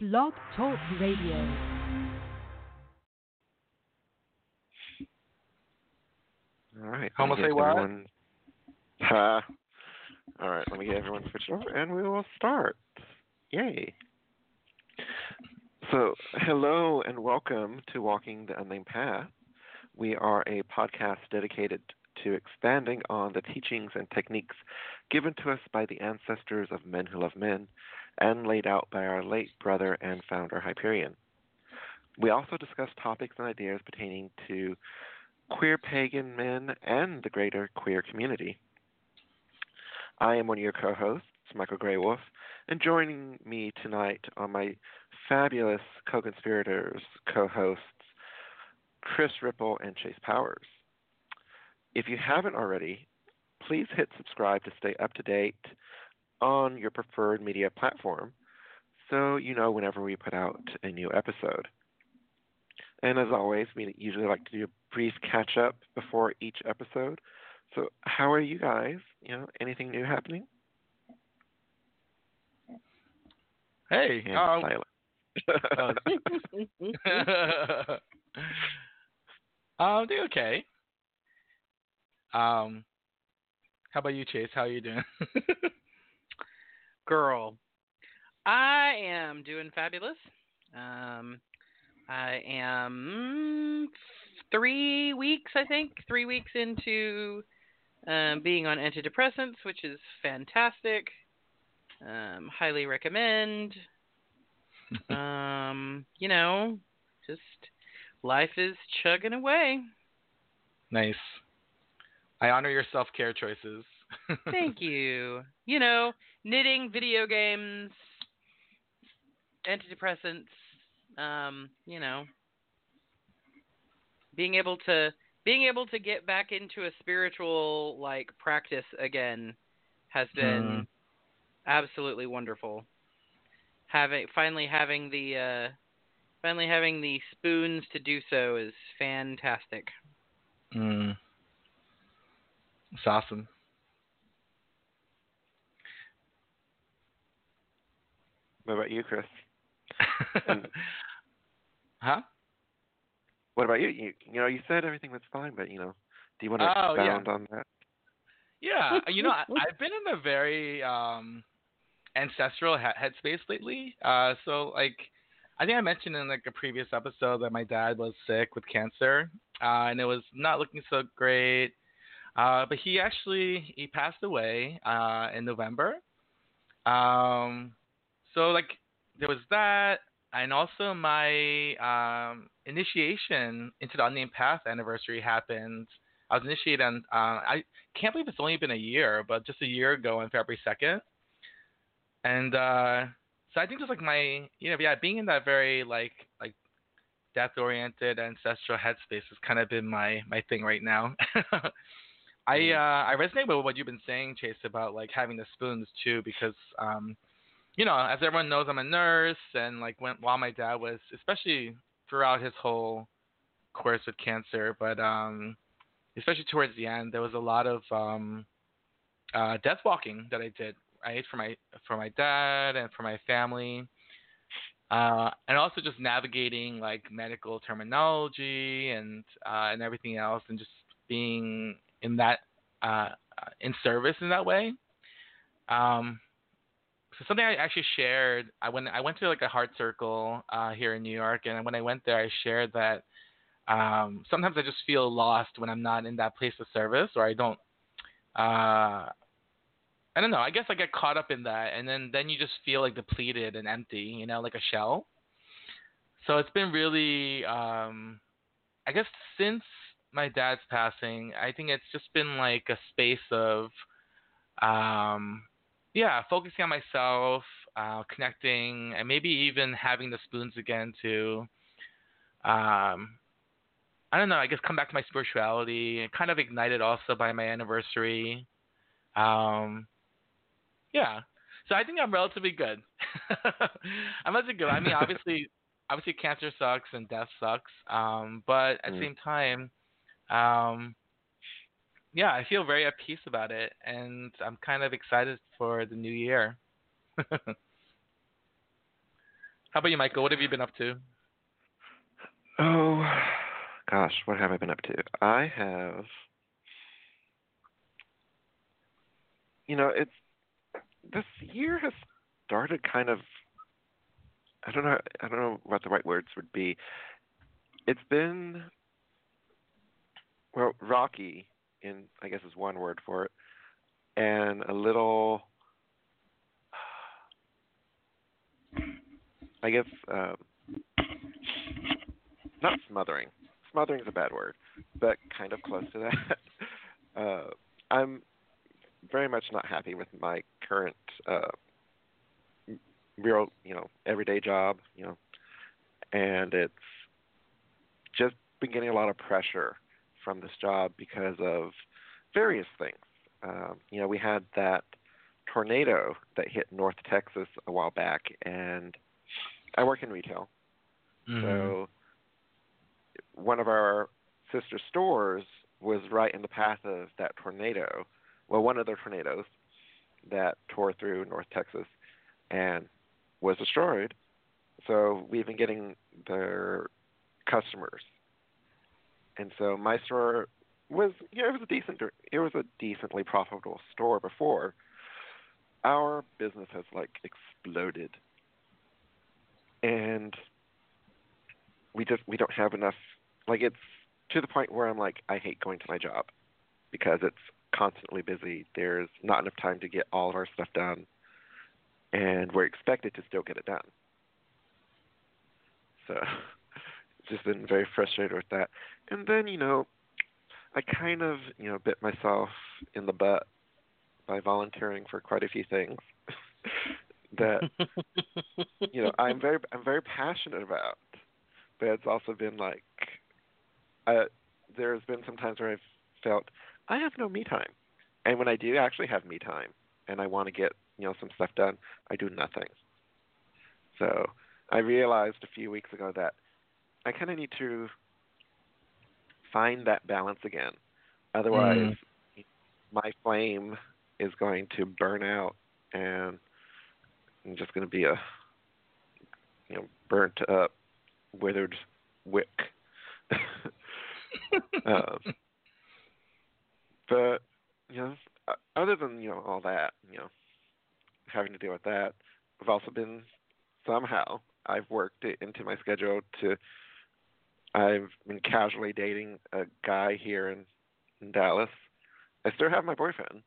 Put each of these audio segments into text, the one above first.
Blog Talk Radio. All right. Homo let me say get what? everyone- Ha. All right. Let me get everyone switched over, and we will start. Yay. So, hello and welcome to Walking the Unnamed Path. We are a podcast dedicated to expanding on the teachings and techniques given to us by the ancestors of men who love men and laid out by our late brother and founder Hyperion. We also discuss topics and ideas pertaining to queer pagan men and the greater queer community. I am one of your co hosts, Michael Greywolf, and joining me tonight are my fabulous co conspirators, co hosts, Chris Ripple and Chase Powers. If you haven't already, please hit subscribe to stay up to date on your preferred media platform so you know whenever we put out a new episode. And as always, we usually like to do a brief catch up before each episode. So, how are you guys? You know, anything new happening? Hey, And um, um, doing okay. Um, how about you, Chase? How are you doing? girl. I am doing fabulous. Um, I am three weeks, I think, three weeks into um, being on antidepressants, which is fantastic. Um, highly recommend. um, you know, just life is chugging away. nice. I honor your self care choices. Thank you. You know, knitting, video games, antidepressants, um, you know, being able to being able to get back into a spiritual like practice again has been Mm. absolutely wonderful. Having finally having the uh finally having the spoons to do so is fantastic. Mm. It's awesome. What about you, Chris? And- huh? What about you? You, you know, you said everything was fine, but you know, do you want to Oh, yeah. on that? Yeah, you know, I, I've been in a very um, ancestral he- headspace lately. Uh, so, like, I think I mentioned in like a previous episode that my dad was sick with cancer, uh, and it was not looking so great. Uh, but he actually he passed away uh, in November. Um, so like there was that, and also my um, initiation into the unnamed path anniversary happened. I was initiated on uh, I can't believe it's only been a year, but just a year ago on February second. And uh so I think just like my you know, yeah, being in that very like like death oriented ancestral headspace has kind of been my my thing right now. I uh I resonate with what you've been saying, Chase, about like having the spoons too, because um you know, as everyone knows I'm a nurse and like when while my dad was especially throughout his whole course with cancer, but um especially towards the end, there was a lot of um, uh, death walking that I did, right, for my for my dad and for my family, uh, and also just navigating like medical terminology and uh, and everything else, and just being in that uh, in service in that way. Um, so something I actually shared, I went I went to like a heart circle uh, here in New York, and when I went there, I shared that um, sometimes I just feel lost when I'm not in that place of service, or I don't. Uh, I don't know. I guess I get caught up in that, and then then you just feel like depleted and empty, you know, like a shell. So it's been really, um, I guess, since my dad's passing, I think it's just been like a space of, um, yeah, focusing on myself, uh, connecting, and maybe even having the spoons again to. Um, I don't know, I guess come back to my spirituality and kind of ignited also by my anniversary. Um, yeah. So I think I'm relatively good. I'm relatively good. I mean, obviously, obviously cancer sucks and death sucks. Um, but at the Mm. same time, um, yeah, I feel very at peace about it, and I'm kind of excited for the new year. How about you, Michael? What have you been up to? Oh, gosh, what have I been up to? I have, you know, it's this year has started kind of. I don't know. I don't know what the right words would be. It's been well rocky, in I guess is one word for it, and a little. I guess um, not smothering. Smothering is a bad word, but kind of close to that. Uh, I'm very much not happy with my current uh, real, you know, everyday job, you know, and it's just been getting a lot of pressure from this job because of various things. Um, you know, we had that tornado that hit North Texas a while back, and I work in retail, Mm-hmm. so one of our sister stores was right in the path of that tornado. Well, one of the tornadoes that tore through North Texas and was destroyed. So we've been getting their customers, and so my store was you know it was a decent it was a decently profitable store before. Our business has like exploded, and we just we don't have enough like it's to the point where I'm like I hate going to my job because it's constantly busy. There's not enough time to get all of our stuff done and we're expected to still get it done. So just been very frustrated with that. And then, you know, I kind of, you know, bit myself in the butt by volunteering for quite a few things that you know I'm very I'm very passionate about, but it's also been like, uh, there's been some times where I've felt I have no me time, and when I do actually have me time, and I want to get you know some stuff done, I do nothing. So I realized a few weeks ago that I kind of need to find that balance again. Otherwise, my flame is going to burn out, and I'm just going to be a you know burnt up, withered wick. um, but you know, other than you know all that, you know, having to deal with that, I've also been somehow I've worked it into my schedule to. I've been casually dating a guy here in, in Dallas. I still have my boyfriend.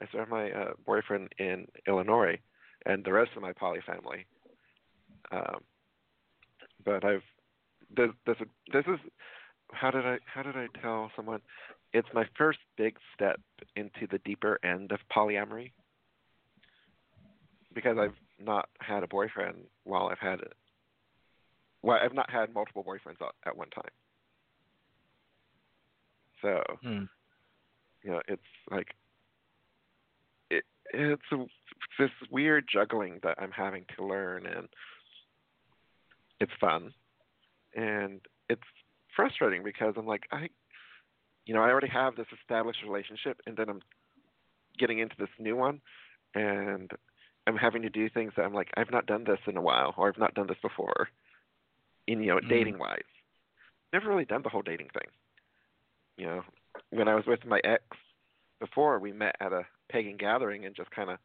I still have my uh, boyfriend in Illinois, and the rest of my poly family. Um, but I've this this this is how did I how did I tell someone? It's my first big step into the deeper end of polyamory because I've not had a boyfriend while I've had. Well, I've not had multiple boyfriends at- at one time. So Hmm. you know, it's like it it's a, this weird juggling that I'm having to learn, and it's fun, and it's frustrating because I'm like I, you know, I already have this established relationship, and then I'm getting into this new one, and I'm having to do things that I'm like I've not done this in a while, or I've not done this before, in you know Mm. dating wise. Never really done the whole dating thing. You know, when I was with my ex before, we met at a pagan gathering and just kind of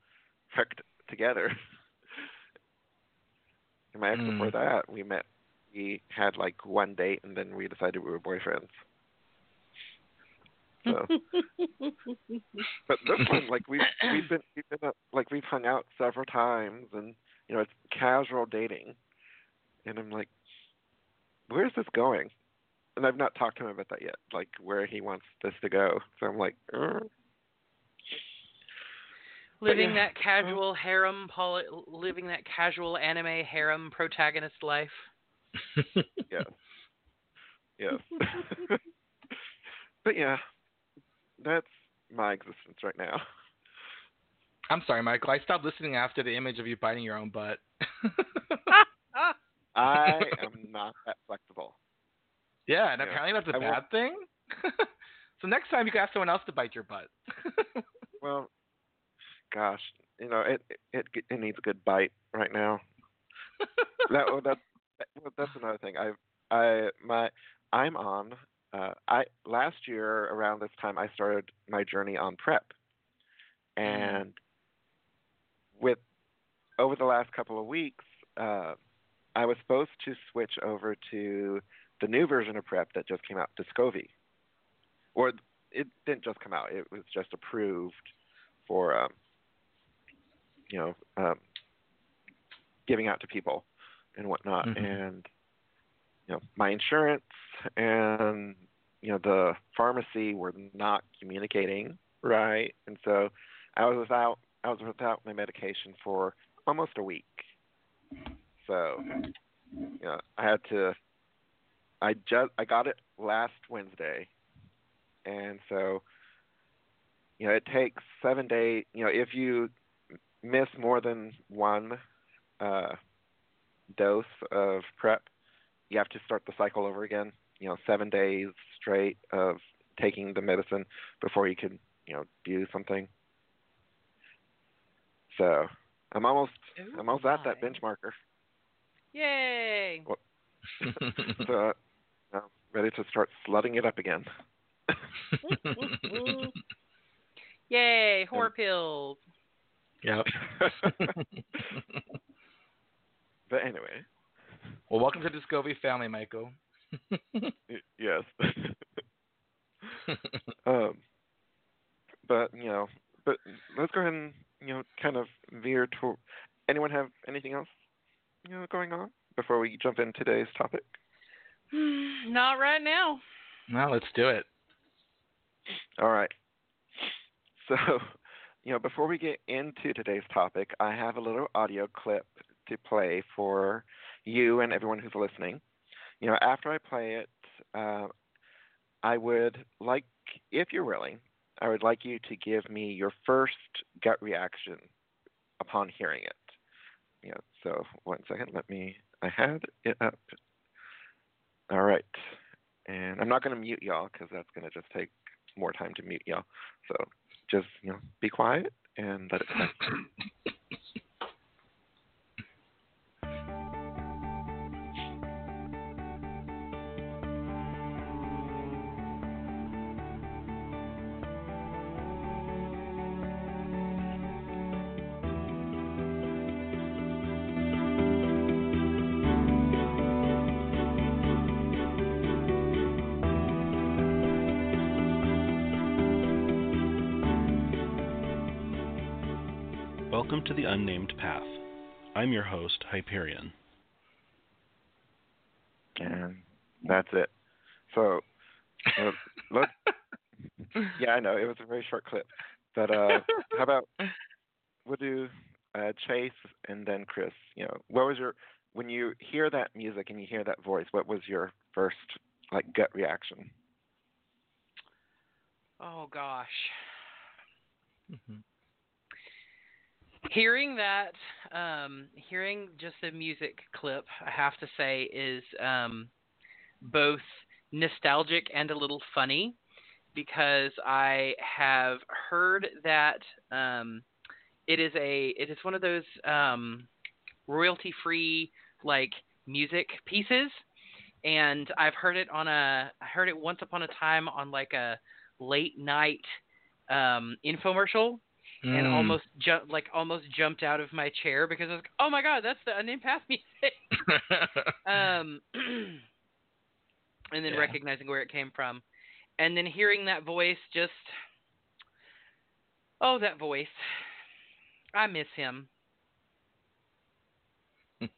hooked together. and my ex Mm. before that, we met. We had like one date, and then we decided we were boyfriends. So, but this one, like we've we've been we've been uh, like we've hung out several times, and you know it's casual dating, and I'm like, where's this going? And I've not talked to him about that yet, like where he wants this to go. So I'm like, uh. living yeah. that casual harem, poly- living that casual anime harem protagonist life. yeah. yes. but yeah, that's my existence right now. I'm sorry, Michael. I stopped listening after the image of you biting your own butt. I am not that flexible. yeah, and Yeah. apparently that's a I bad thing. so next time you can ask someone else to bite your butt. Well, gosh, you know it it it, it needs a good bite right now. that, that, well, that's another thing. I, I, my, I'm on. Uh, I last year around this time I started my journey on PrEP, and with over the last couple of weeks, uh, I was supposed to switch over to the new version of PrEP that just came out, Descovy, or it didn't just come out; it was just approved for, um, you know, um, giving out to people and whatnot. Mhm. And you know, my insurance and you know the pharmacy were not communicating right, and so I was without I was without my medication for almost a week. So, you know, I had to. I just I got it last Wednesday, and so, you know, it takes seven days. You know, if you miss more than one uh, dose of PrEP, you have to start the cycle over again. You know, seven days straight of taking the medicine before you can, you know, do something. So I'm almost Ooh, I'm almost at that benchmarker. Yay! So I'm ready to start slutting it up again. Yay! Whore pills. yep. but anyway, well, welcome to the Descovy family, Michael. yes. um, but you know, but let's go ahead and you know kind of veer to. Anyone have anything else you know going on before we jump into today's topic? Not right now. now let's do it. All right. So, you know, before we get into today's topic, I have a little audio clip to play for you and everyone who's listening. You know, after I play it, uh, I would like, if you're willing, I would like you to give me your first gut reaction upon hearing it. Know, so one second, let me. I had it up. All right, and I'm not going to mute y'all because that's going to just take more time to mute y'all. So just you know, be quiet and let it play. Welcome to the Unnamed Path. I'm your host, Hyperion. and that's it. So, uh, let yeah, I know it was a very short clip, but uh, how about we'll do uh, Chase and then Chris. You know, what was your when you hear that music and you hear that voice? What was your first like gut reaction? Oh gosh. Mhm. Hearing that, um, hearing just the music clip, I have to say is um, both nostalgic and a little funny because I have heard that um, it is a it is one of those um, royalty free like music pieces, and I've heard it on a I heard it once upon a time on like a late night um, infomercial and Mm. almost ju- like almost jumped out of my chair because I was like, oh my god, that's the unnamed path music. um, and then Yeah. recognizing where it came from, and then hearing that voice, just oh, that voice. I miss him.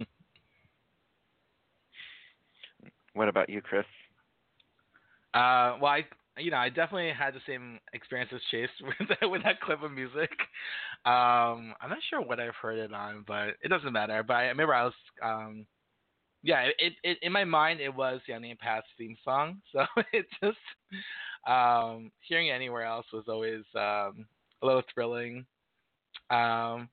What about you, Chris? Uh, well, I you know I definitely had the same experience as Chase with that, with that clip of music. Um, I'm not sure what I've heard it on, but it doesn't matter. But I remember I was um, yeah, it, it in my mind it was the Unnamed Path theme song, so it just um, hearing it anywhere else was always um, a little thrilling. Um,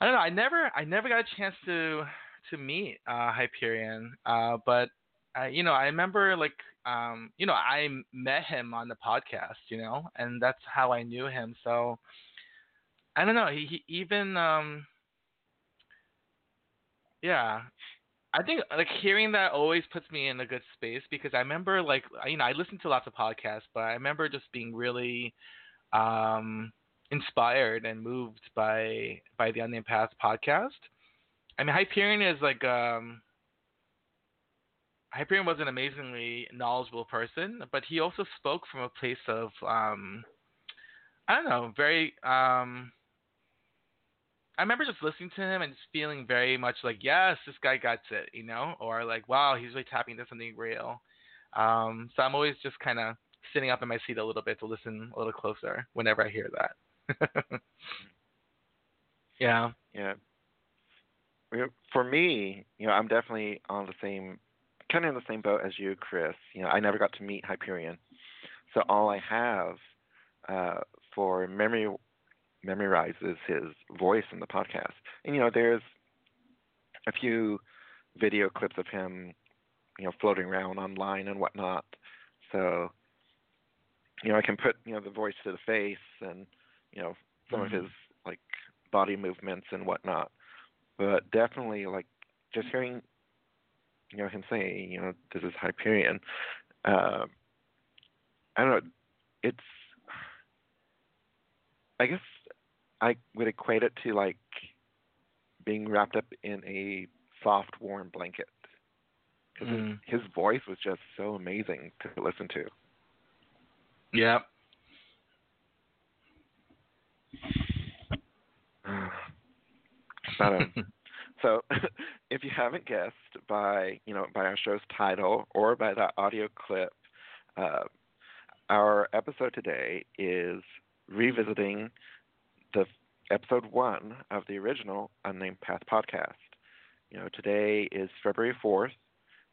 I don't know. I never I never got a chance to to meet uh, Hyperion, uh, but I, you know, I remember like, um, you know, I met him on the podcast, you know, and that's how I knew him. So I don't know. He, he even, um, yeah, I think like hearing that always puts me in a good space because I remember like you know I listened to lots of podcasts, but I remember just being really um, inspired and moved by by the Unnamed Path podcast. I mean, Hyperion is like um, Hyperion was an amazingly knowledgeable person, but he also spoke from a place of um, I don't know, very um, I remember just listening to him and just feeling very much like, yes, this guy gets it, you know, or like, wow, he's really tapping into something real. Um, so I'm always just kind of sitting up in my seat a little bit to listen a little closer whenever I hear that. yeah. Yeah. For me, you know, I'm definitely on the same, kind of in the same boat as you, Chris. You know, I never got to meet Hyperion, so all I have uh, for memory memorizes his voice in the podcast. And you know, there's a few video clips of him, you know, floating around online and whatnot. So, you know, I can put you know the voice to the face and you know some mm-hmm. of his like body movements and whatnot. But definitely, like just hearing, you know, him say, you know, this is Hyperion. Uh, I don't know. It's I guess I would equate it to like being wrapped up in a soft, warm blanket. Because mm. his, his voice was just so amazing to listen to. Yeah. but, um, so, if you haven't guessed by you know by our show's title or by that audio clip, uh, our episode today is revisiting the episode one of the original Unnamed Path podcast. You know, today is February 4th,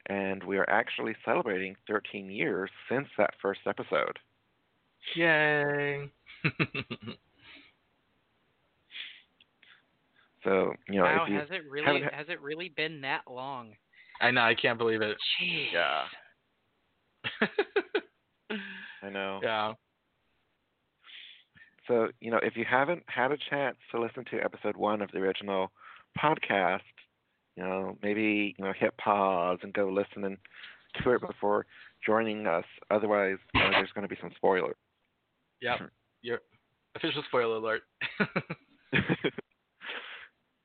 and we are actually celebrating 13 years since that first episode. Yay! so you know, wow, you has it really has it really been that long? I know, I can't believe it. Jeez. Yeah. I know. Yeah. So, you know, if you haven't had a chance to listen to episode one of the original podcast, you know, maybe, you know, hit pause and go listen and to it before joining us. Otherwise, uh, there's going to be some spoilers. Yeah, your official spoiler alert.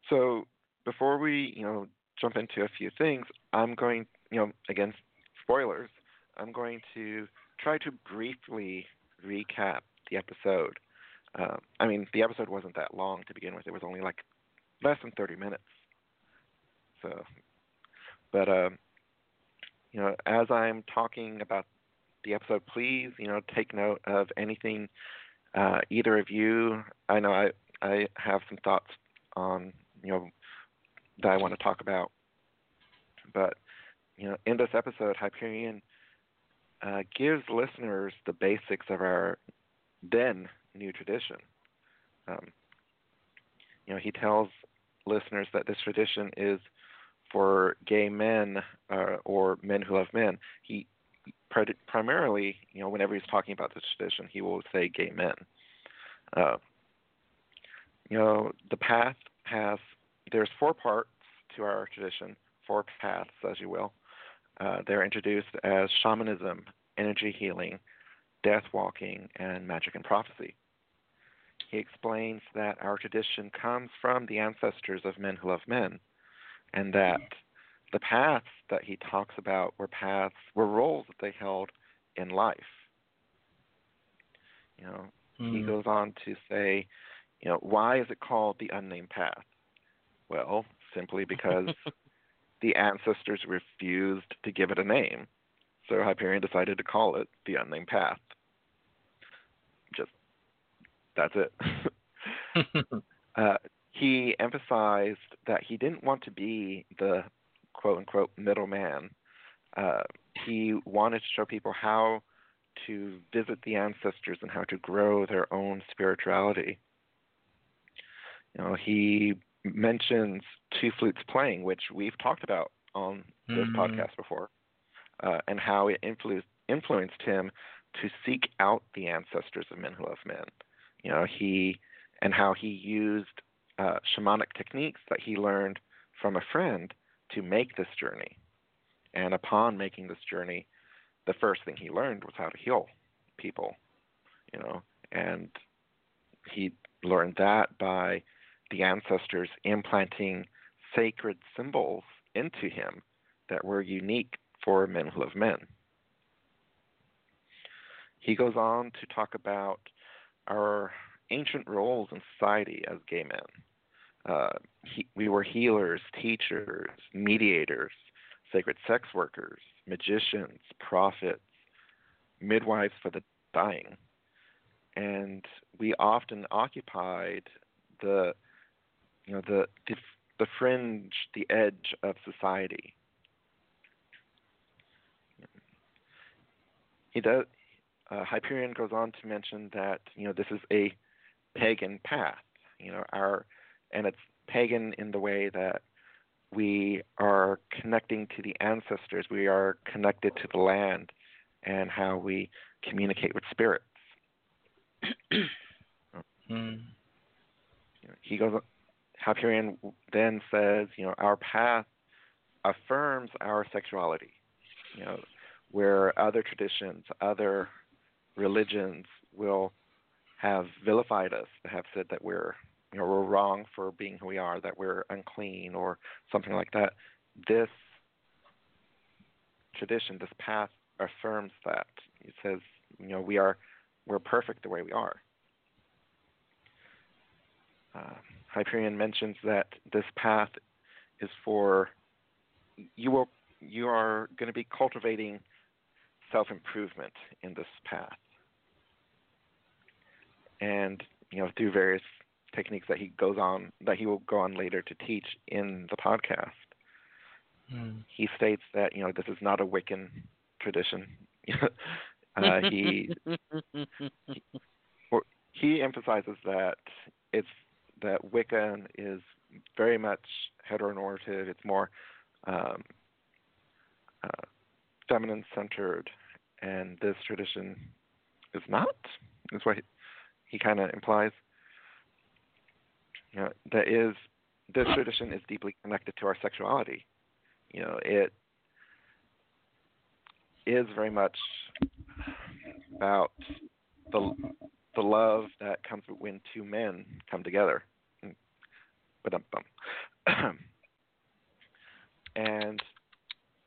so, before we, you know, jump into a few things, I'm going, you know, again, spoilers. I'm going to try to briefly recap the episode uh, I mean, the episode wasn't that long to begin with. It was only like less than 30 minutes. So, but um, you know, as I'm talking about the episode, please, you know, take note of anything uh, either of you. I know I I have some thoughts on you know that I want to talk about, but you know, in this episode, Hyperion uh, gives listeners the basics of our then new tradition. Um, you know, he tells listeners that this tradition is for gay men uh, or men who love men. He primarily, you know, whenever he's talking about this tradition, he will say gay men. Uh, you know, the path has there's four parts to our tradition, four paths, as you will. Uh, they're introduced as shamanism, energy healing, death walking, and magic and prophecy. He explains that our tradition comes from the ancestors of men who love men, and that the paths that he talks about were paths were roles that they held in life. You know, mm. he hmm. goes on to say, you know, why is it called the unnamed path? Well, simply because the ancestors refused to give it a name. So Hyperion decided to call it the unnamed path Just that's it. uh, he emphasized that he didn't want to be the quote unquote middleman. Uh, he wanted to show people how to visit the ancestors and how to grow their own spirituality. You know, he mentions two flutes playing, which we've talked about on this mm-hmm. podcast before, uh, and how it influ- influenced him to seek out the ancestors of men who love men. You know, he and how he used uh, shamanic techniques that he learned from a friend to to make this journey. And upon making this journey, the first thing he learned was how to heal people, you know, and he learned that by the ancestors implanting sacred symbols into him that were unique for men who love men. He goes on to talk about our ancient roles in society as gay men. Uh, he, we were healers, teachers, mediators, sacred sex workers, magicians, prophets, midwives for the dying. And we often occupied the you know the the, the fringe, the edge of society. He does. Uh, Hyperion goes on to mention that you know this is a pagan path. You know our and it's pagan in the way that we are connecting to the ancestors, we are connected to the land, and how we communicate with spirits. mm. He goes. Hyperion then says, you know, our path affirms our sexuality. You know, where other traditions, other religions will have vilified us, have said that we're you know we're wrong for being who we are, that we're unclean or something like that. This tradition, this path affirms that. It says, you know, we are we're perfect the way we are. Uh, Hyperion mentions that this path is for you will you are going to be cultivating self improvement in this path, and you know through various techniques that he goes on that he will go on later to teach in the podcast. Mm. He states that you know this is not a Wiccan tradition. uh, he, he he emphasizes that it's that Wiccan is very much heteronormative. It's more um, uh, feminine centered, and this tradition is not. Is what he, he kind of implies. You know, that is this tradition is deeply connected to our sexuality. You know, it is very much about the the love that comes when two men come together. Mm. and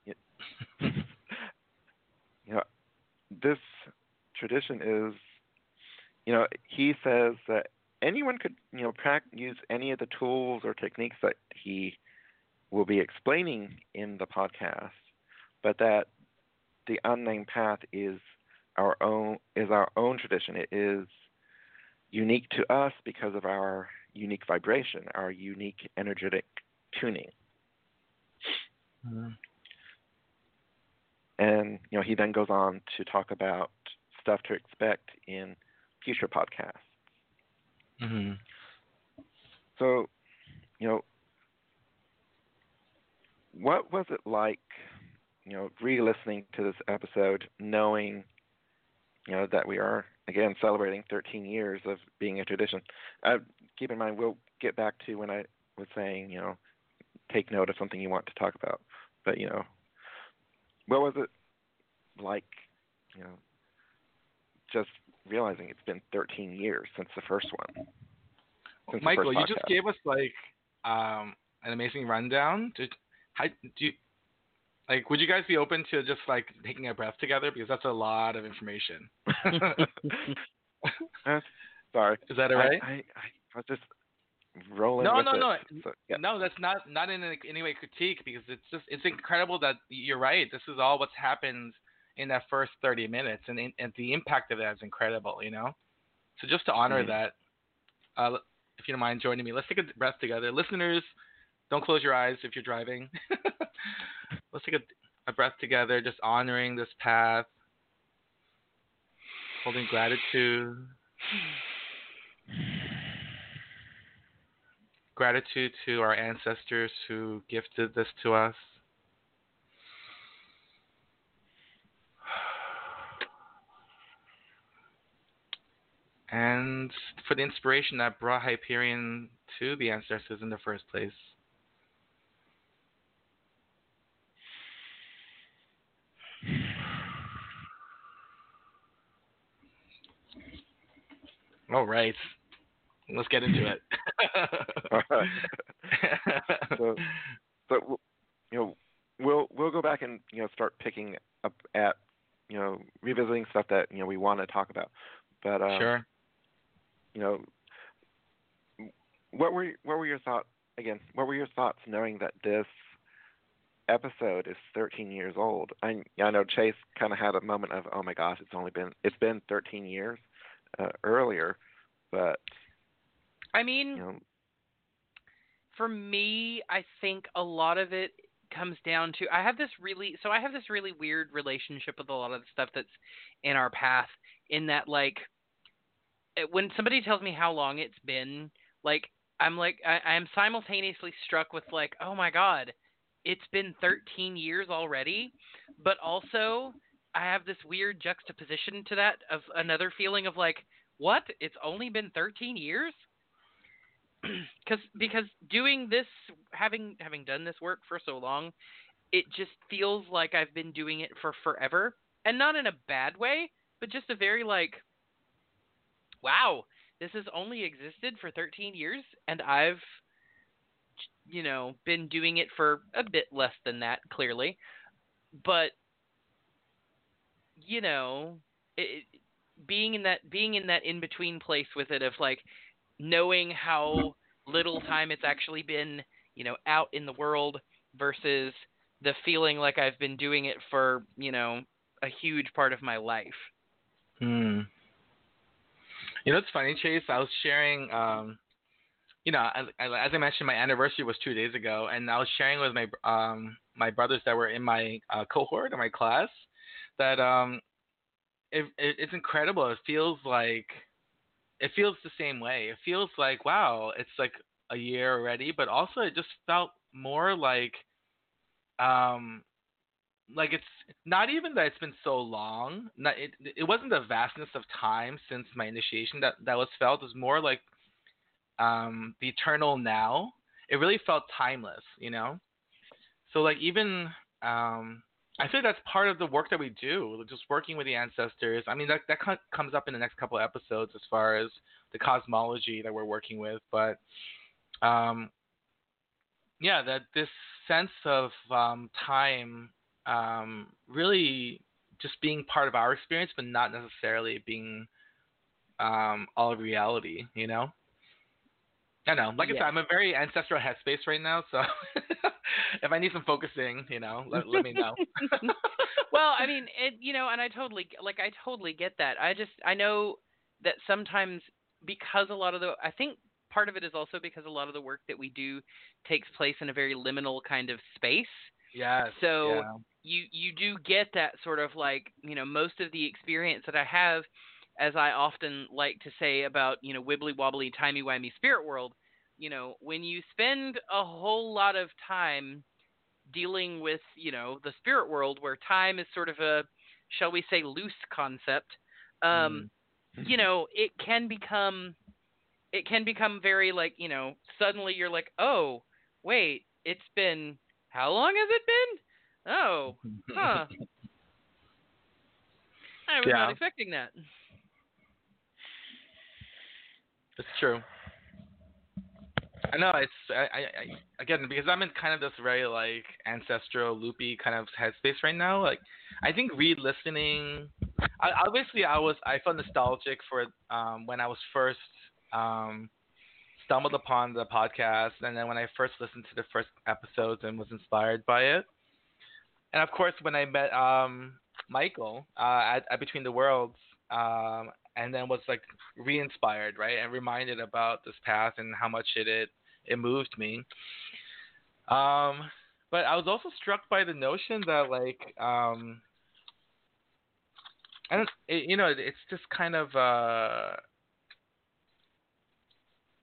you know, this tradition is, you know, he says that anyone could, you know, use any of the tools or techniques that he will be explaining in the podcast, but that the unnamed path is our own is our own tradition. It is unique to us because of our unique vibration, our unique energetic tuning. Mm-hmm. And you know, he then goes on to talk about stuff to expect in future podcasts. Mm-hmm. So, you know, what was it like, you know, re-listening to this episode, knowing, you know, that we are again celebrating 13 years of being a tradition? Uh, keep in mind, we'll get back to when I was saying, you know, take note of something you want to talk about. But you know, what was it like? You know, just realizing it's been 13 years since the first one. Since Michael, you just gave us like um, an amazing rundown. Did, how, do you, like, would you guys be open to just like taking a breath together because that's a lot of information. sorry. Is that all right? I, I, I was just rolling. No, with no, it. no, So, yeah. no. That's not not in any way critique because it's just it's incredible that you're right. This is all what's happened in that first 30 minutes, and and the impact of that is incredible. You know. So just to honor Mhm. that, uh, if you don't mind joining me, let's take a breath together, listeners. Don't close your eyes if you're driving. let's take a, a breath together, just honoring this path, holding gratitude. Gratitude to our ancestors who gifted this to us. And for the inspiration that brought Hyperion to the ancestors in the first place. All right. Let's get into it. All right. so, so you know, we'll we'll go back and you know start picking up at you know revisiting stuff that you know we want to talk about. But um, sure. You know, what were what were your thoughts again? What were your thoughts knowing that this episode is 13 years old? I I know Chase kind of had a moment of oh my gosh, it's only been it's been 13 years uh, earlier, but I mean, you know, for me, I think a lot of it comes down to I have this really so I have this really weird relationship with a lot of the stuff that's in our path in that like when somebody tells me how long it's been like I'm like I, I'm simultaneously struck with like oh my god it's been 13 years already but also I have this weird juxtaposition to that of another feeling of like what? It's only been 13 years? Because because doing this having having done this work for so long it just feels like i've been doing it for forever. And not in a bad way but just a very like wow this has only existed for 13 years and i've you know been doing it for a bit less than that clearly. But you know it, being in that being in that in between place with it of like knowing how little time it's actually been, you know, out in the world versus the feeling like I've been doing it for, you know, a huge part of my life. Hmm. You know, it's funny, Chase. I was sharing, um, you know, as, as I mentioned, my anniversary was two days ago, and I was sharing with my um, my brothers that were in my uh, cohort or my class that um, it, it, it's incredible. It feels like it feels the same way. It feels like wow, it's like a year already, but also it just felt more like um like it's not even that it's been so long. Not, it it wasn't the vastness of time since my initiation that that was felt. It was more like um the eternal now. It really felt timeless, you know. So like even um I think that's part of the work that we do, just working with the ancestors. I mean, that that comes up in the next couple of episodes as far as the cosmology that we're working with, but um, yeah, that this sense of um, time um, really just being part of our experience, but not necessarily being um, all of reality, you know. I know. Like yeah. I said, I'm a very ancestral headspace right now, so if I need some focusing, you know, let, let me know. well, I mean, it, you know, and I totally like I totally get that. I just I know that sometimes because a lot of the I think part of it is also because a lot of the work that we do takes place in a very liminal kind of space. Yeah. So yeah. you you do get that sort of like, you know, most of the experience that I have as I often like to say about, you know, wibbly wobbly timey wimey spirit world, you know, when you spend a whole lot of time dealing with, you know, the spirit world where time is sort of a, shall we say, loose concept, um, mm. you know, it can become, it can become very like, you know, suddenly you're like, oh, wait, it's been, how long has it been? Oh, huh. I was yeah. not expecting that. It's true. I know it's I, I, I again because I'm in kind of this very like ancestral loopy kind of headspace right now. Like I think re-listening. I, obviously, I was I felt nostalgic for um, when I was first um, stumbled upon the podcast, and then when I first listened to the first episodes and was inspired by it. And of course, when I met um, Michael uh, at, at Between the Worlds, um, and then was like re-inspired, right, and reminded about this path and how much it it, it moved me. Um, but I was also struck by the notion that like um, don't, it, you know, it's just kind of uh,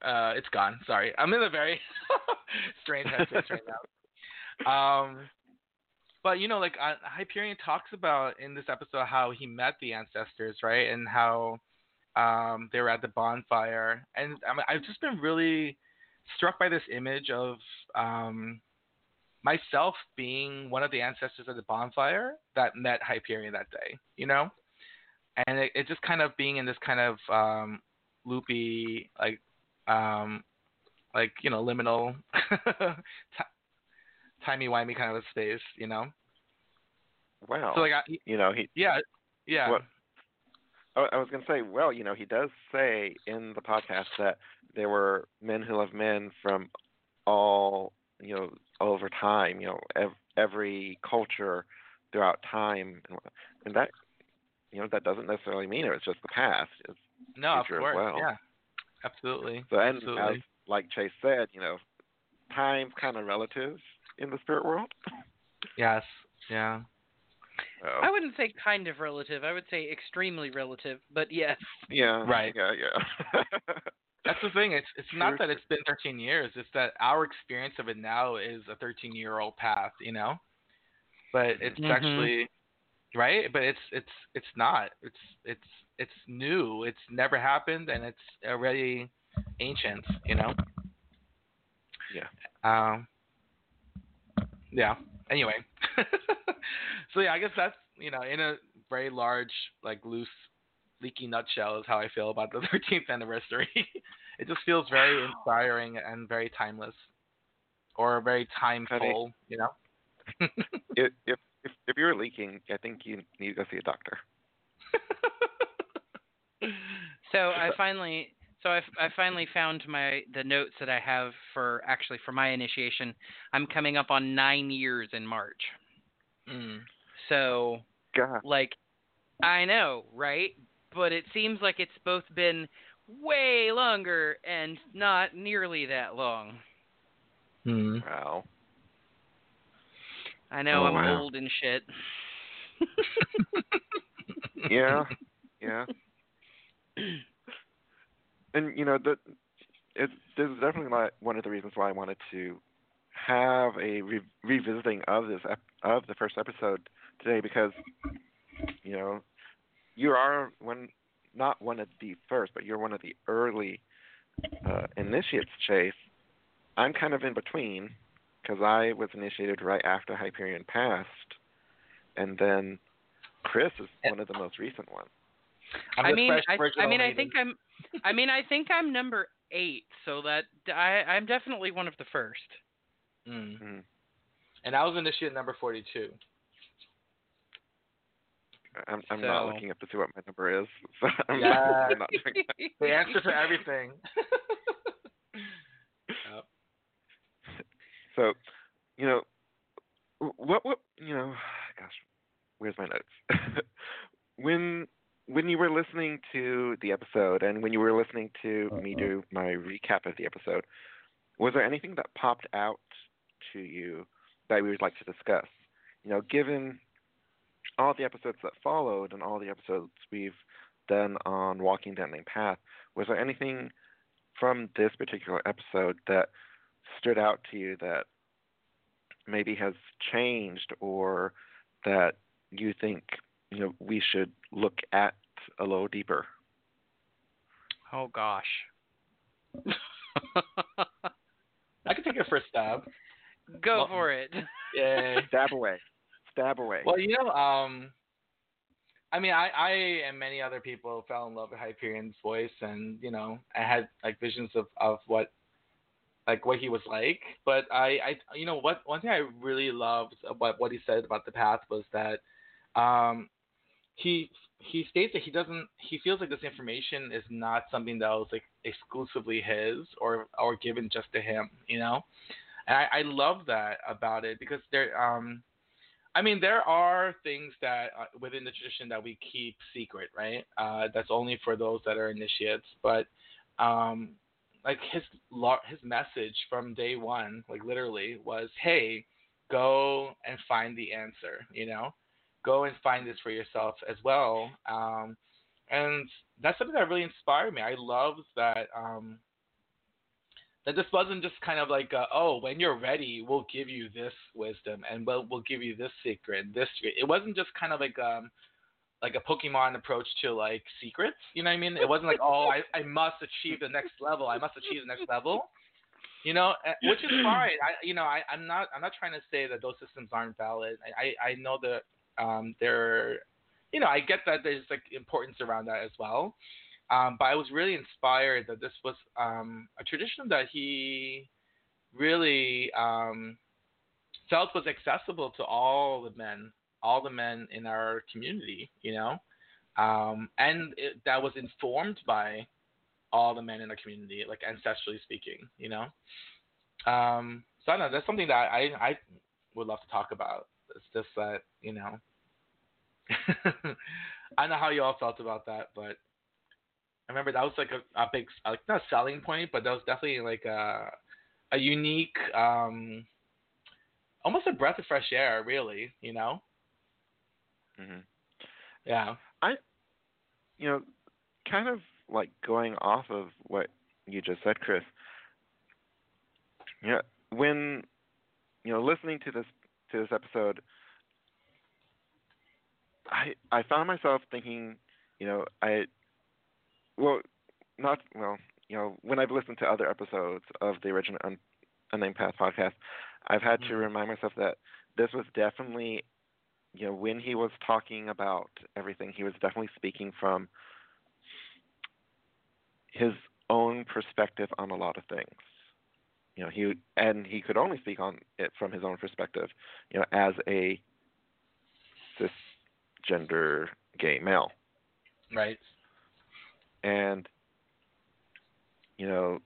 uh, it's gone. Sorry, I'm in a very strange headspace right now. Um, but you know, like uh, Hyperion talks about in this episode how he met the ancestors, right, and how um, they were at the bonfire, and I mean, I've just been really struck by this image of um, myself being one of the ancestors at the bonfire that met Hyperion that day, you know, and it, it just kind of being in this kind of um, loopy like um like you know liminal timey wimey kind of a space, you know. Wow. So like I, you know, he yeah yeah What- I I was going to say, well, you know, he does say in the podcast that there were men who love men from all, you know, over time, you know, ev- every culture throughout time, and, and that, you know, that doesn't necessarily mean it was just the past. It's, no of course well. yeah absolutely so, and as like Chase said, you know, time's kind of relative in the spirit world. yes yeah So, I wouldn't say kind of relative. I would say extremely relative. But yes. yeah. Right. Yeah. Yeah. That's the thing. It's it's not True, that it's been 13 years. It's that our experience of it now is a 13 year old path, you know. But it's Mhm. actually right. But it's it's it's not. It's it's it's new. It's never happened, and it's already ancient, you know. Yeah. Um. Yeah. Anyway. so yeah, I guess that's you know in a very large like loose leaky nutshell is how I feel about the 13th anniversary. it just feels very inspiring and very timeless, or very timeful, you know. if if if if you're leaking, I think you need to go see a doctor. So I finally, so I, I finally found my the notes that I have for actually for my initiation. I'm coming up on nine years in March. Mm. So God. like, I know, right? But it seems like it's both been way longer and not nearly that long. Mm. Wow. I know Oh, I'm wow. old and shit. Yeah. Yeah. and you know that it, this is definitely my, one of the reasons why I wanted to have a re- revisiting of this ep- of the first episode today because you know you are one not one of the first, but you're one of the early uh, initiates, Chase. I'm kind of in between because I was initiated right after Hyperion passed, and then Chris is one of the most recent ones. I'm I mean, I, I mean, I think I'm, I mean, I think I'm number eight, so that I, I'm definitely one of the first. Mm. Mm. And I was initiate number 42. I'm I'm not looking up to see what my number is. So I'm Yeah. not doing that. The answer to everything. Yep. So, you know, what what you know, gosh, where's my notes? when when you were listening to the episode and when you were listening to me uh-huh. do my recap of the episode, was there anything that popped out to you that we would like to discuss? You know, given all the episodes that followed and all the episodes we've done on Walking Down the Path, was there anything from this particular episode that stood out to you that maybe has changed or that you think you know we should look at a little deeper? Oh gosh. I can take a first stab. Go Well- for it. Yay. Stab away, stab away. Well, you know, um, I mean, I, I and many other people fell in love with Hyperion's voice, and you know, I had like visions of of what, like what he was like. But I, I, you know, what one thing I really loved about what he said about the path was that, um, he he states that he doesn't he feels like this information is not something that was like exclusively his or or given just to him, you know. And I, I love that about it because there um I mean, there are things that uh, within the tradition that we keep secret, right? Uh, that's only for those that are initiates. But um, like his his message from day one, like literally, was, "Hey, go and find the answer. You know, go and find this for yourself as well." Um, and that's something that really inspired me. I love that. Um, that this wasn't just kind of like, uh, oh, when you're ready, we'll give you this wisdom and we'll we'll give you this secret, this. secret. It wasn't just kind of like um like a Pokemon approach to like secrets. You know what I mean? It wasn't like, oh, I I must achieve the next level. I must achieve the next level. You know, which is fine. I you know I I'm not I'm not trying to say that those systems aren't valid. I, I know that um they're you know I get that there's like importance around that as well. Um, but I was really inspired that this was um, a tradition that he really um, felt was accessible to all the men, all the men in our community, you know, um, and it, that was informed by all the men in the community, like ancestrally speaking, you know. Um, so I know that's something that I I would love to talk about. It's just that you know, I know how you all felt about that, but I remember that was like a, a big like not a selling point, but that was definitely like a a unique, um, almost a breath of fresh air, really. You know. hmm Yeah. I, you know, kind of like going off of what you just said, Chris. Yeah, when you know listening to this to this episode, I I found myself thinking, you know, I well, not well, you know, when I've listened to other episodes of the original Un- Unnamed Path podcast, I've had to Mhm. remind myself that this was definitely, you know, when he was talking about everything, he was definitely speaking from his own perspective on a lot of things. You know, he and he could only speak on it from his own perspective, you know, as a cisgender gay male. Right. and you know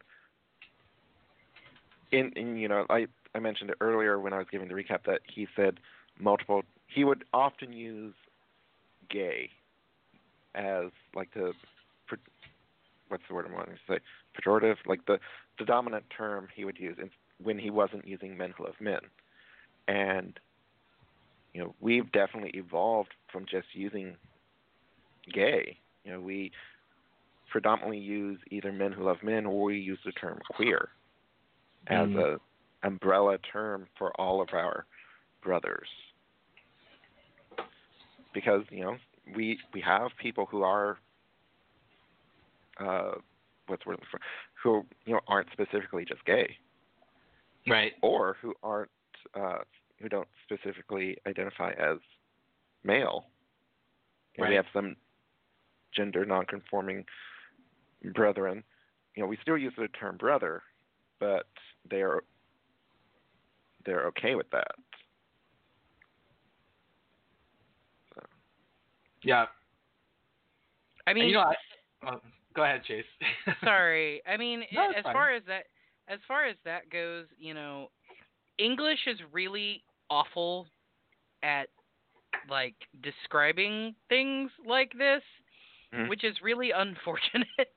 in, in you know I I mentioned it earlier when I was giving the recap that he said multiple he would often use gay as like the what's the word I'm wanting to say pejorative like the the dominant term he would use in, when he wasn't using men who love men and you know we've definitely evolved from just using gay you know we predominantly use either men who love men or we use the term queer as Mhm. a umbrella term for all of our brothers because you know we we have people who are uh what's the word for who you know aren't specifically just gay Right. or who aren't uh who don't specifically identify as male and we have some gender nonconforming brethren you know we still use the term brother but they're they're okay with that Yeah. I And mean, you know, I, oh, go ahead, Chase. sorry. I mean, No, as fine. far as that as far as that goes, you know, English is really awful at like describing things like this, Mhm. which is really unfortunate.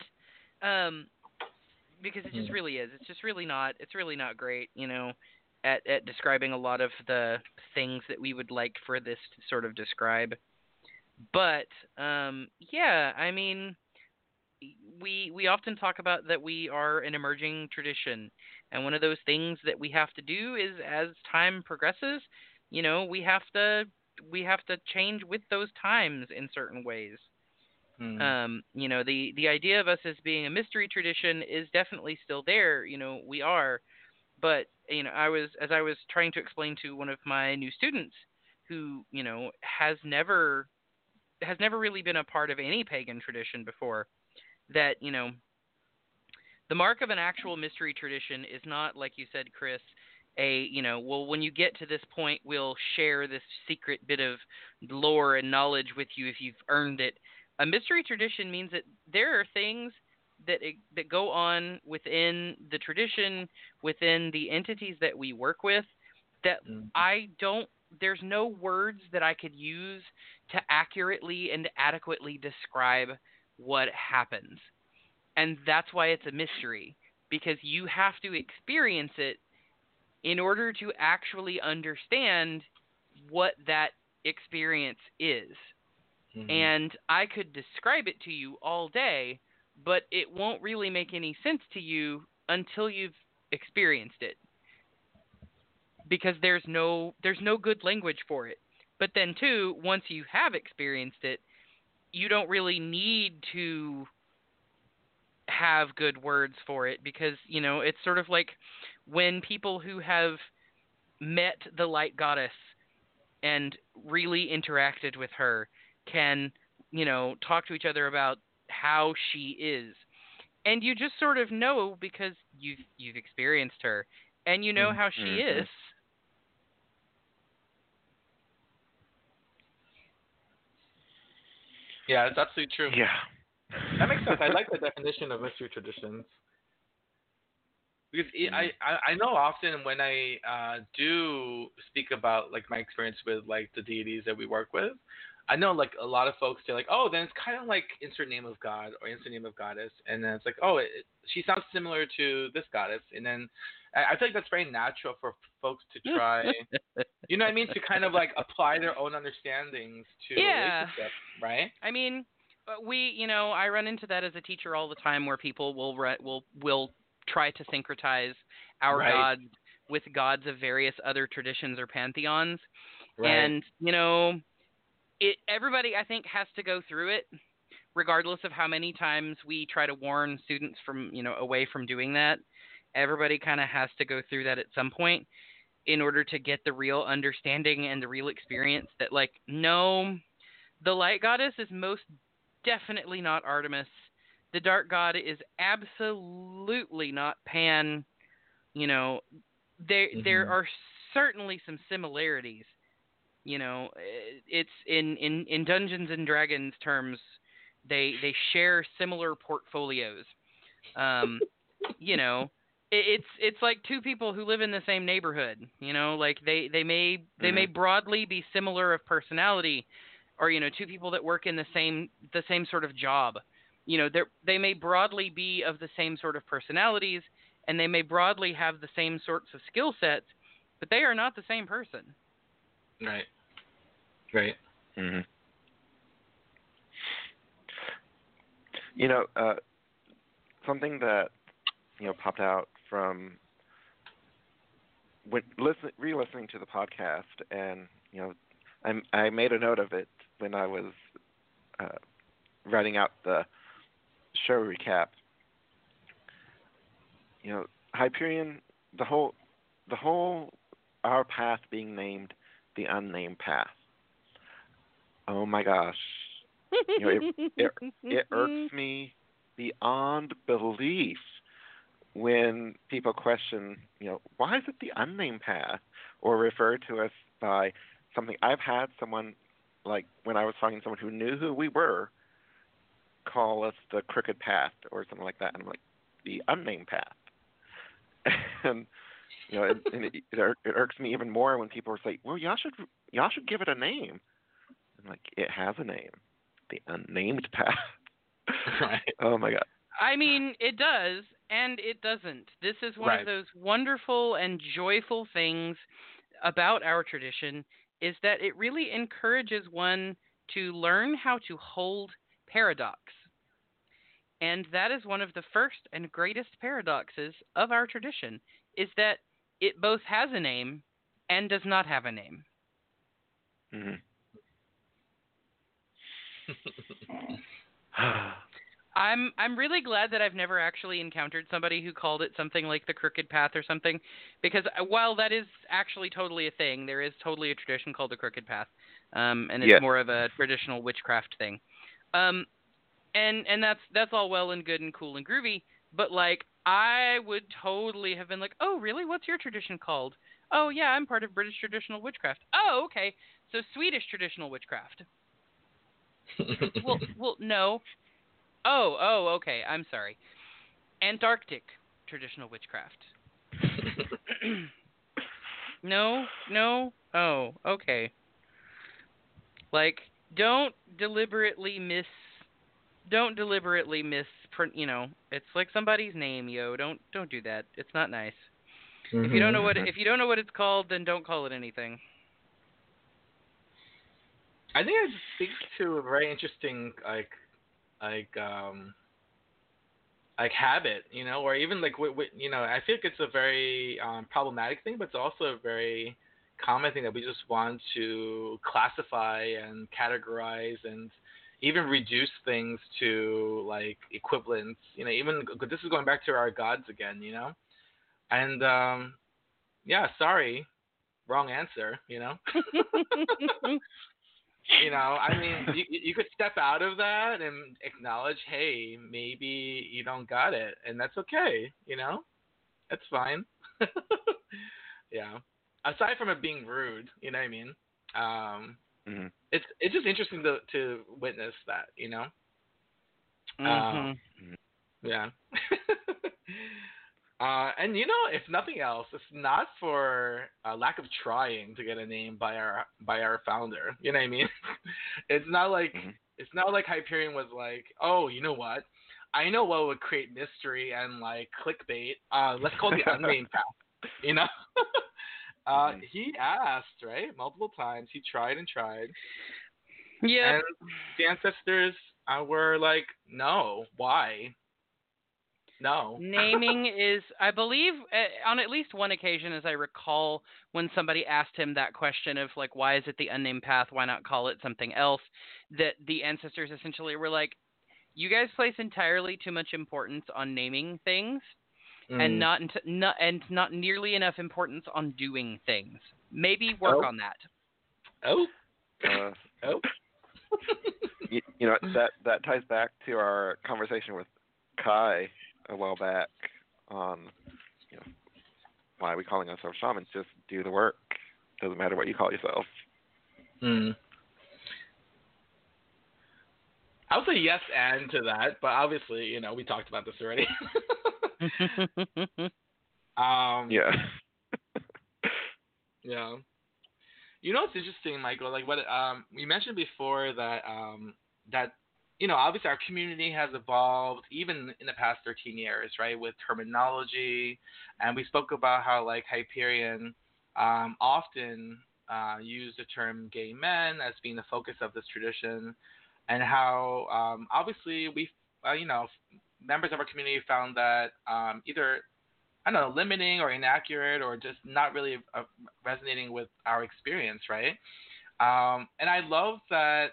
um because it just Mhm. really is. It's just really not it's really not great, you know, at at describing a lot of the things that we would like for this to sort of describe. But um yeah, I mean we we often talk about that we are an emerging tradition. And one of those things that we have to do is as time progresses you know we have to we have to change with those times in certain ways. Hmm. um you know the the idea of us as being a mystery tradition is definitely still there you know we are. But you know i was as i was trying to explain to one of my new students who you know has never has never really been a part of any pagan tradition before that you know the mark of an actual mystery tradition is not like you said chris a you know well when you get to this point we'll share this secret bit of lore and knowledge with you if you've earned it a mystery tradition means that there are things that that go on within the tradition within the entities that we work with that Mm. I don't there's no words that I could use to accurately and adequately describe what happens. And that's why it's a mystery because you have to experience it in order to actually understand what that experience is. Mhm. And I could describe it to you all day, but it won't really make any sense to you until you've experienced it. Because there's no there's no good language for it. But then too, once you have experienced it, you don't really need to have good words for it because, you know, it's sort of like when people who have met the light goddess and really interacted with her can, you know, talk to each other about how she is. And you just sort of know because you've you've experienced her and you know how she Mhm. is. Yeah, it's absolutely true. Yeah. That makes sense. I like the definition of mystery traditions. Because it, I, I I know often when I uh, do speak about like my experience with like the deities that we work with, I know like a lot of folks say like, oh, then it's kind of like insert name of God or insert name of goddess, and then it's like, oh, it, she sounds similar to this goddess, and then I, I feel like that's very natural for folks to try, you know what I mean, to kind of like apply their own understandings to Yeah. relationship, right? I mean, uh, we, you know, I run into that as a teacher all the time, where people will re- will will try to syncretize our Right. gods with gods of various other traditions or pantheons, Right. and you know, it everybody I think has to go through it, regardless of how many times we try to warn students from you know away from doing that. Everybody kind of has to go through that at some point in order to get the real understanding and the real experience that like no the light goddess is most definitely not Artemis. The dark god is absolutely not Pan. You know, there there Mhm. are certainly some similarities. You know, eh, it's in in in Dungeons and Dragons terms, they they share similar portfolios. Um, you know, it, it's it's like two people who live in the same neighborhood. You know, like they they may they may broadly be similar of personality, or you know, two people that work in the same the same sort of job. You know, they they may broadly be of the same sort of personalities, and they may broadly have the same sorts of skill sets, but they are not the same person. Right. Right. hmm You know, uh, something that you know popped out from when listen, re-listening to the podcast, and you know, I I made a note of it when I was uh, writing out the show recap. You know, Hyperion, the whole, the whole, our path being named the unnamed path. Oh my gosh, You know, it- it it irks me beyond belief when people question, you know, why is it the unnamed path, or refer to us by something. I've had someone, like when I was talking to someone who knew who we were, call us the crooked path or something like that, and I'm like, the unnamed path. and you know, it, and it, it, ir- it irks me even more when people are like, well, y'all should y'all should give it a name. I'm like, it has a name, the unnamed path. Right. oh my god. I mean, it does and it doesn't. This is one Right. of those wonderful and joyful things about our tradition is that it really encourages one to learn how to hold paradox. And that is one of the first and greatest paradoxes of our tradition is that it both has a name and does not have a name. Mhm. I'm I'm really glad that I've never actually encountered somebody who called it something like the crooked path or something because uh, while that is actually totally a thing, there is totally a tradition called the crooked path. Um and it's Yes. more of a traditional witchcraft thing. Um and and that's that's all well and good and cool and groovy, but like I would totally have been like, "Oh, really? What's your tradition called?" "Oh, yeah, I'm part of British traditional witchcraft." "Oh, okay. So Swedish traditional witchcraft." Well, well, no. Oh, oh, okay. I'm sorry. Antarctic traditional witchcraft. no, no. Oh, okay. Like, don't deliberately miss. Don't deliberately miss. You know, it's like somebody's name, yo. Don't don't do that. It's not nice. If you don't know what Mhm. if you don't know what it's called, then don't call it anything. I think it speaks to a very interesting like like um like habit, you know, or even like wi- wi- you know, I feel like it's a very um, problematic thing, but it's also a very common thing that we just want to classify and categorize and even reduce things to like equivalents, you know, even this is going back to our gods again, you know, and um yeah, sorry, wrong answer, you know. you know, I mean, you you could step out of that and acknowledge, hey, maybe you don't got it, and that's okay. You know, that's fine. yeah. Aside from it being rude, you know what I mean? Um, hmm it's it's just interesting to to witness that, you know. Mhm. Yeah. uh, and you know, if nothing else, it's not for uh, lack of trying to get a name by our by our founder. You know what I mean? it's not like Mhm. it's not like Hyperion was like, oh, you know what? I know what would create mystery and like clickbait. Uh, let's call it the unnamed path. You know. uh, Mhm. he asked right multiple times. He tried and tried. Yeah. And the ancestors uh, were like, no, why? No. Naming is, I believe, uh, on at least one occasion, as I recall, when somebody asked him that question of like, why is it the unnamed path? Why not call it something else? That the ancestors essentially were like, you guys place entirely too much importance on naming things Mm. and not, int- not and not nearly enough importance on doing things. Maybe work Oh. on that. Oh. Uh, Oh. you, you know that that ties back to our conversation with Kai a while back on you know why are we calling ourselves shamans? Just do the work. Doesn't matter what you call yourself. Mm. I would say yes and to that, but obviously, you know, we talked about this already. um, Yeah. Yeah. You know what's interesting, Michael? Like what um we mentioned before that um that you know obviously our community has evolved even in the past 13 years, right? With terminology, and we spoke about how like Hyperion um, often uh, used the term gay men as being the focus of this tradition, and how um, obviously we uh, you know members of our community found that um, either I don't know, limiting or inaccurate or just not really uh, resonating with our experience, right? Um, and I love that.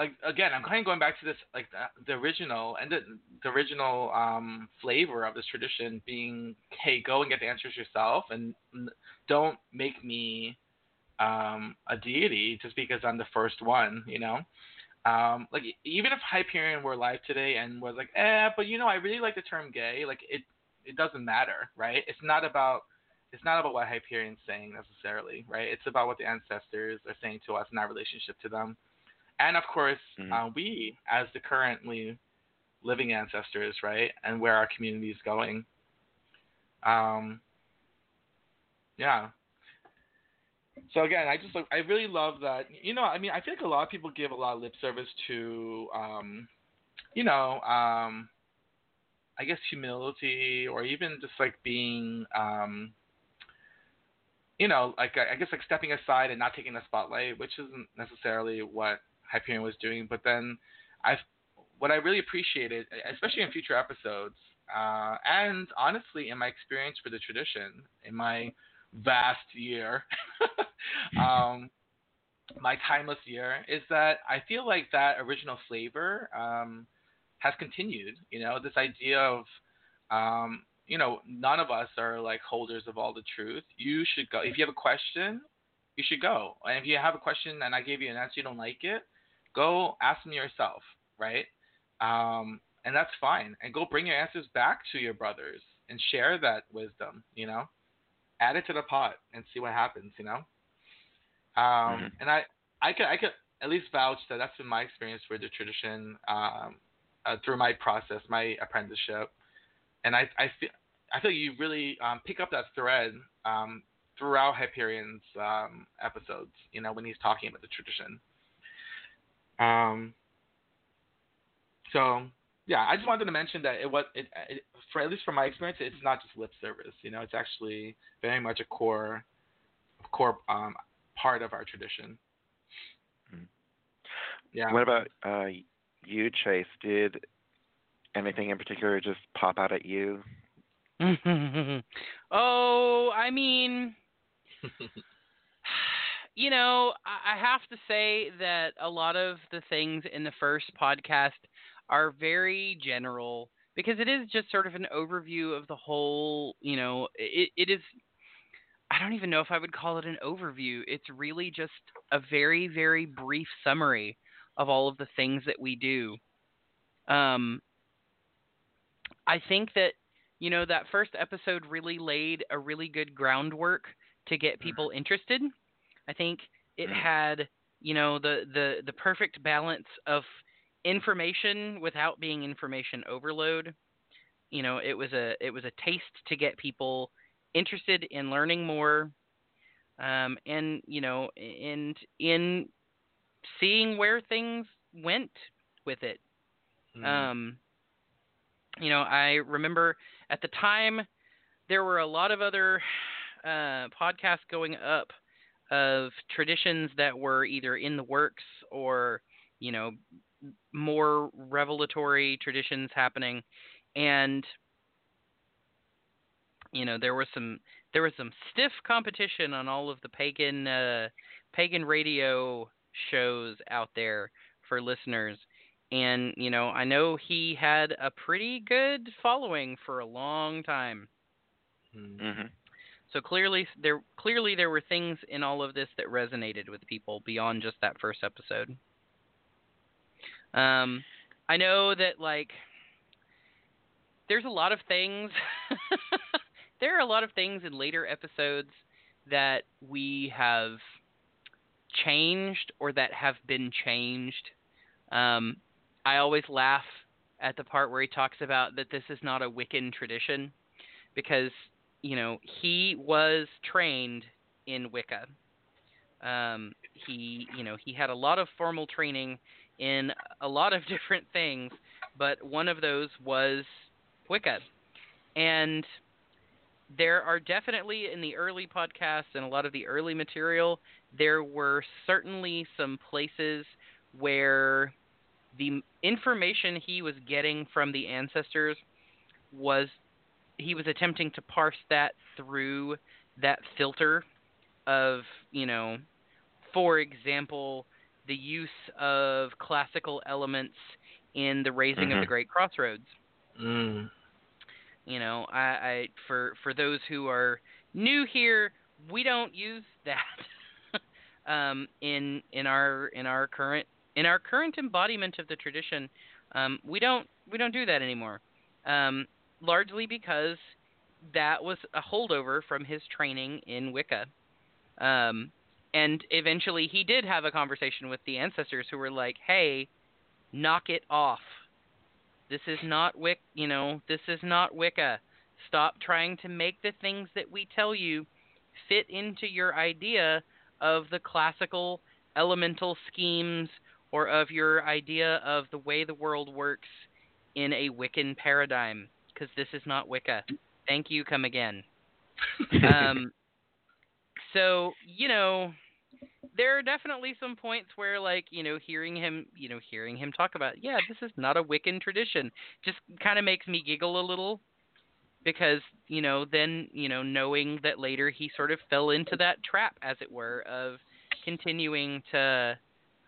Like again, I'm kind of going back to this, like the, the original and the, the original um, flavor of this tradition being, hey, go and get the answers yourself, and don't make me um, a deity just because I'm the first one, you know. Um, like even if Hyperion were alive today and was like, eh, but you know, I really like the term gay. Like it, it doesn't matter, right? It's not about, it's not about what Hyperion's saying necessarily, right? It's about what the ancestors are saying to us in our relationship to them, and of course, Mhm. uh, we as the currently living ancestors, right, and where our community is going. Um, yeah. So again, I just I really love that. You know, I mean, I feel like a lot of people give a lot of lip service to, um, you know, um, I guess humility or even just like being, um, you know, like I guess like stepping aside and not taking the spotlight, which isn't necessarily what Hyperion was doing. But then, I, what I really appreciated, especially in future episodes, uh, and honestly, in my experience for the tradition, in my vast year, um, my timeless year, is that I feel like that original flavor um, has continued. You know, this idea of, um, you know, none of us are like holders of all the truth. You should go. If you have a question, you should go. And if you have a question and I gave you an answer you don't like it, go ask me yourself, right? Um, and that's fine. And go bring your answers back to your brothers and share that wisdom, you know? Add it to the pot and see what happens, you know? Um, Mhm. and I, I could, I could at least vouch that that's been my experience with the tradition um, uh, through my process, my apprenticeship. And I, I feel, I feel you really um, pick up that thread um, throughout Hyperion's um, episodes, you know, when he's talking about the tradition. Um, so yeah, I just wanted to mention that it was it, it for at least from my experience, it's not just lip service. You know, it's actually very much a core core um, part of our tradition. Mhm. Yeah. What about uh, you, Chase? Did anything in particular just pop out at you? oh, I mean, you know, I have to say that a lot of the things in the first podcast are very general because it is just sort of an overview of the whole, you know, it, it is I don't even know if I would call it an overview. It's really just a very, very brief summary of all of the things that we do. Um, I think that, you know, that first episode really laid a really good groundwork to get Mm-hmm. people interested. I think it Mm. had, you know, the, the, the perfect balance of information without being information overload. You know, it was a it was a taste to get people interested in learning more, um, and you know, and in seeing where things went with it. Mm. Um, you know, I remember at the time there were a lot of other uh, podcasts going up of traditions that were either in the works or you know more revelatory traditions happening, and you know there was some there was some stiff competition on all of the pagan uh, pagan radio shows out there for listeners. And you know i know he had a pretty good following for a long time. Mm. So clearly there clearly there were things in all of this that resonated with people beyond just that first episode. Um i know that like there's a lot of things there are a lot of things in later episodes that we have changed or that have been changed. Um I always laugh at the part where he talks about that this is not a Wiccan tradition because, you know, he was trained in Wicca. Um, he, you know, he had a lot of formal training in a lot of different things, but one of those was Wicca. And there are definitely in the early podcasts and a lot of the early material, there were certainly some places where the information he was getting from the ancestors was he was attempting to parse that through that filter of you know for example the use of classical elements in the raising of Mhm. the great crossroads Mm. you know I, I for for those who are new here we don't use that um in in our in our current in our current embodiment of the tradition um we don't we don't do that anymore um largely because that was a holdover from his training in wicca. Um and eventually he did have a conversation with the ancestors who were like hey knock it off. This is not wic you know this is not wicca. Stop trying to make the things that we tell you fit into your idea of the classical elemental schemes or of your idea of the way the world works in a wiccan paradigm because this is not wicca. Thank you come again. Um, so you know, there are definitely some points where, like, you know, hearing him, you know, hearing him talk about, yeah, this is not a Wiccan tradition, just kind of makes me giggle a little, because you know, then you know, knowing that later he sort of fell into that trap, as it were, of continuing to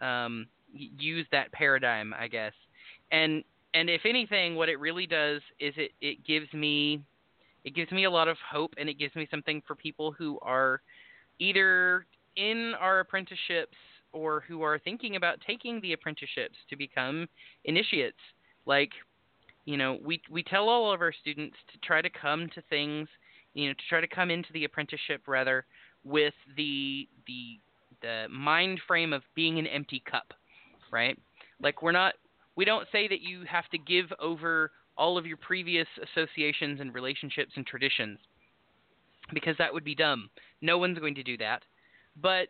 um, use that paradigm, I guess, and and if anything, what it really does is it it gives me it gives me a lot of hope and it gives me something for people who are either in our apprenticeships or who are thinking about taking the apprenticeships to become initiates. Like you know we we tell all of our students to try to come to things you know to try to come into the apprenticeship rather with the the the mind frame of being an empty cup right? Like we're not we don't say that you have to give over all of your previous associations and relationships and traditions because that would be dumb. No one's going to do that. But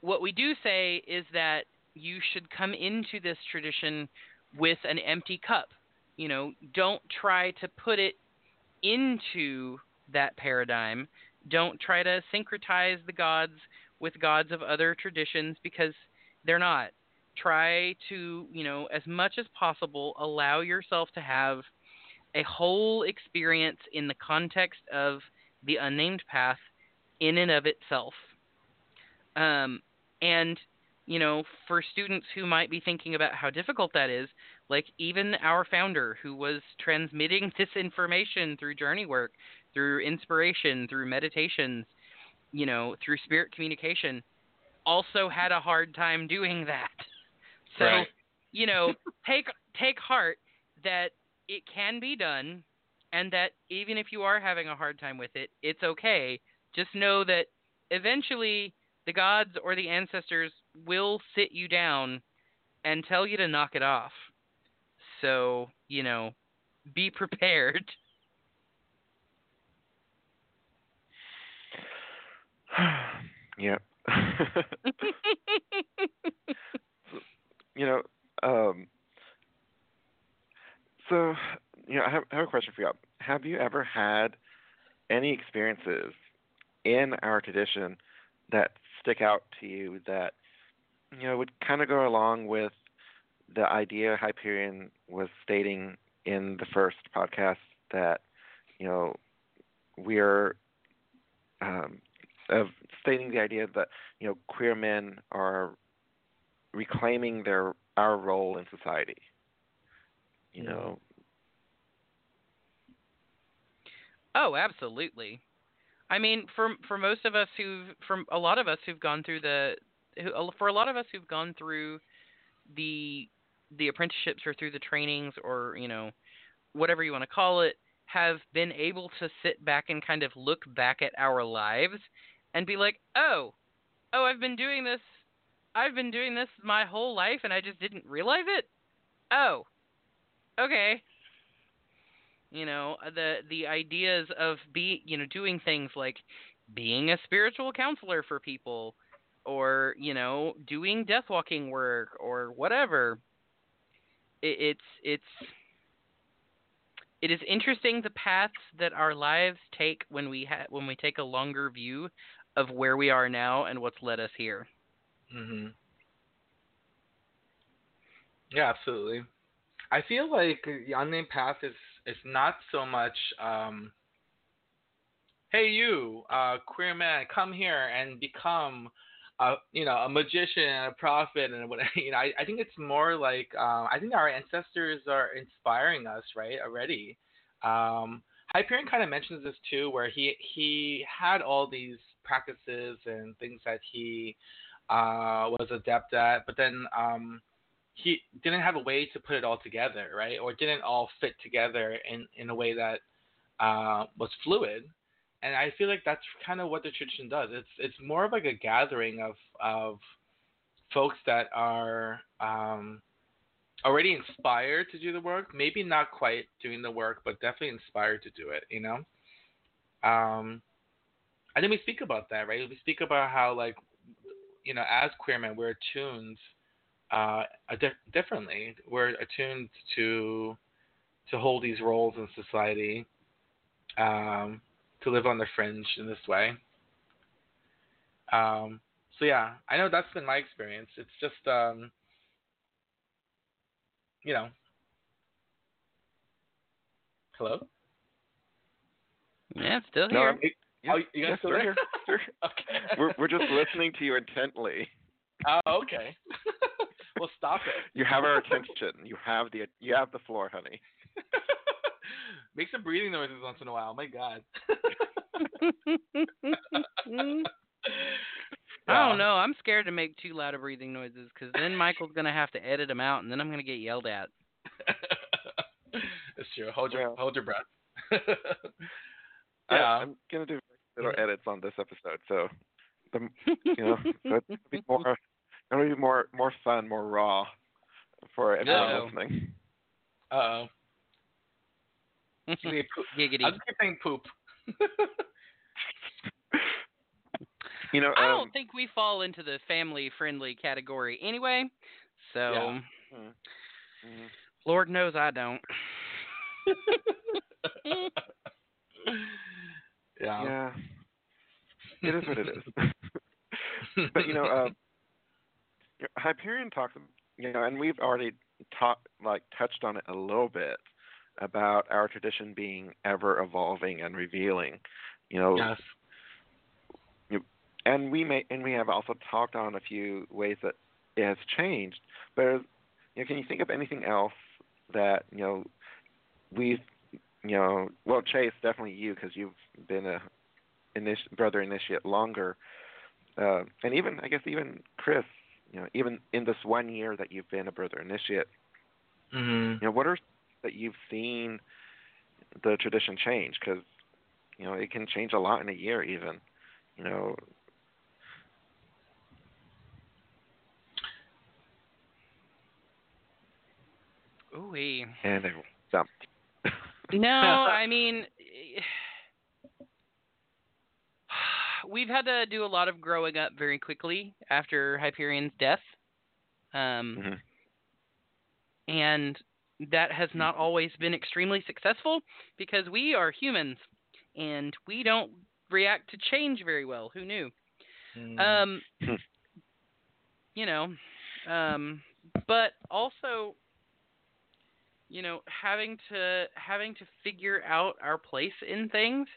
what we do say is that you should come into this tradition with an empty cup. You know, don't try to put it into that paradigm. Don't try to syncretize the gods with gods of other traditions because they're not. Try to, you know, as much as possible, allow yourself to have a whole experience in the context of the unnamed path in and of itself. Um, and, you know, for students who might be thinking about how difficult that is, like even our founder who was transmitting this information through journey work, through inspiration, through meditations, you know, through spirit communication, also had a hard time doing that. So, Right. you know, take take heart that it can be done and that even if you are having a hard time with it, it's okay. Just know that eventually the gods or the ancestors will sit you down and tell you to knock it off. So, you know, be prepared. yeah. you know, um, so you know, I have, I have a question for you. Have you ever had any experiences in our tradition that stick out to you that you know would kind of go along with the idea Hyperion was stating in the first podcast that you know we're um, of stating the idea that you know queer men are reclaiming their our role in society. You know, mm-hmm. Oh, absolutely. I mean, for for most of us who've, from a lot of us who've gone through the, who, for a lot of us who've gone through the the apprenticeships or through the trainings or you know whatever you want to call it, have been able to sit back and kind of look back at our lives and be like, oh, oh, I've been doing this, I've been doing this my whole life and I just didn't realize it. Oh, okay you know uh, the the ideas of be you know doing things like being a spiritual counselor for people or you know doing death walking work or whatever it, it's it's it is interesting the paths that our lives take when we ha- when we take a longer view of where we are now and what's led us here hmm Yeah, absolutely. I feel like the unnamed path is is not so much, um, hey you, uh, queer man, come here and become, a you know, a magician and a prophet and whatever. You know, I, I think it's more like um, I think our ancestors are inspiring us, right? Already. Um, Hyperion kind of mentions this too, where he he had all these practices and things that he uh, was adept at, but then um, he didn't have a way to put it all together, right? Or didn't all fit together in in a way that uh, was fluid. And I feel like that's kind of what the tradition does. It's it's more of like a gathering of of folks that are um, already inspired to do the work. Maybe not quite doing the work, but definitely inspired to do it. You know. Um, and then we speak about that, right? We speak about how like you know, as queer men, we're attuned uh, di- differently. We're attuned to to hold these roles in society, um, to live on the fringe in this way. Um, so yeah, I know that's been my experience. It's just um, you know. Hello. yeah it's still no, here I'm, Oh, you guys yes, still we're there? here. Okay. we're we're just listening to you intently. Oh, okay. well, stop it. You have our attention. You have the you have the floor, honey. Make some breathing noises once in a while. My God. I don't know. I'm scared to make too loud of breathing noises because then Michael's gonna have to edit them out, and then I'm gonna get yelled at. It's true. Hold your Well. hold your breath. I, yeah. I'm gonna do little edits on this episode, so the you know so it's gonna be more it'll be more more fun, more raw for everyone Uh-oh. listening. Uh oh. Giggity. I was keep saying poop. You know, I um, don't think we fall into the family friendly category anyway. So, Yeah. mm, mm. Lord knows I don't. yeah. yeah, it is what it is. but you know, uh, Hyperion talks, you know, and we've already talked, like, touched on it a little bit about our tradition being ever evolving and revealing. You know, yes. and we may, and we have also talked on a few ways that it has changed. But you know, can you think of anything else that you know we've, you know, well, Chase, definitely you, because you've been a initi- brother initiate longer, uh, and even I guess even Chris, you know, even in this one year that you've been a brother initiate, hmm you know, what are that you've seen the tradition change? Because you know it can change a lot in a year, even. You know, Ooh, and it jumped. No, I mean, we've had to do a lot of growing up very quickly after Hyperion's death. Um, Mhm. and that has not always been extremely successful because we are humans and we don't react to change very well. Who knew? Mm. Um, you know, um, but also, you know, having to having to figure out our place in things,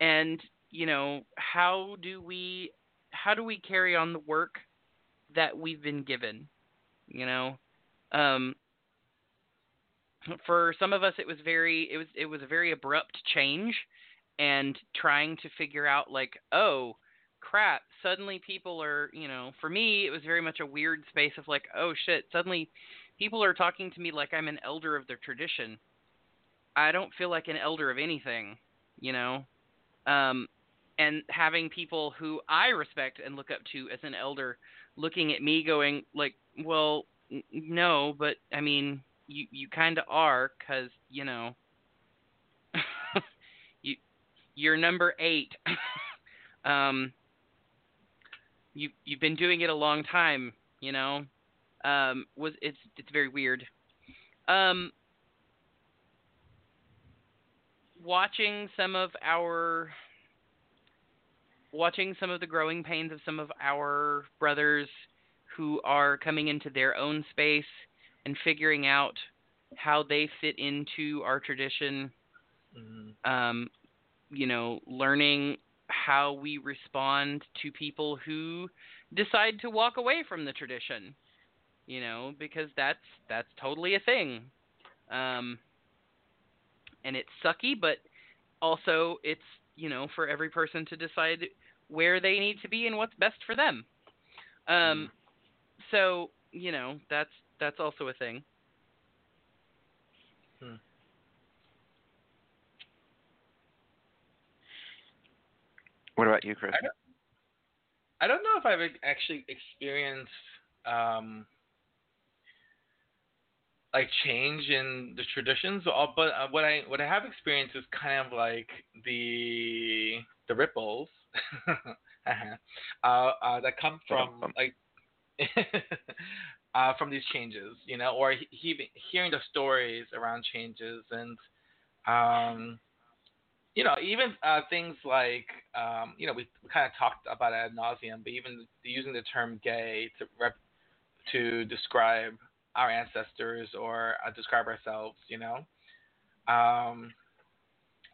and you know, how do we how do we carry on the work that we've been given? You know, um, for some of us, it was very it was it was a very abrupt change, and trying to figure out like, oh crap, suddenly people are, you know, for me, it was very much a weird space of like, oh shit, suddenly people are talking to me like I'm an elder of their tradition. I don't feel like an elder of anything, you know? Um, and having people who I respect and look up to as an elder looking at me going, like, well, n- no, but I mean, you, you kind of are, because, you know, you, you're number eight. um, you you've been doing it a long time, you know. Um, was it's it's very weird. Um, watching some of our watching some of the growing pains of some of our brothers who are coming into their own space and figuring out how they fit into our tradition Mhm. um, you know, learning how we respond to people who decide to walk away from the tradition. You know, because that's that's totally a thing. Um, and it's sucky, but also it's you know for every person to decide where they need to be and what's best for them. Um, so you know that's that's also a thing. What about you, Chris? I don't- I don't know if I've actually experienced um, like change in the traditions, uh, but uh, what I what I have experienced is kind of like the the ripples uh, uh, that come from like uh, from these changes, you know, or he, he, hearing the stories around changes and um, you know, even uh, things like, um, you know, we, we kind of talked about ad nauseum, but even using the term gay to rep- to describe our ancestors or uh, describe ourselves, you know. Um,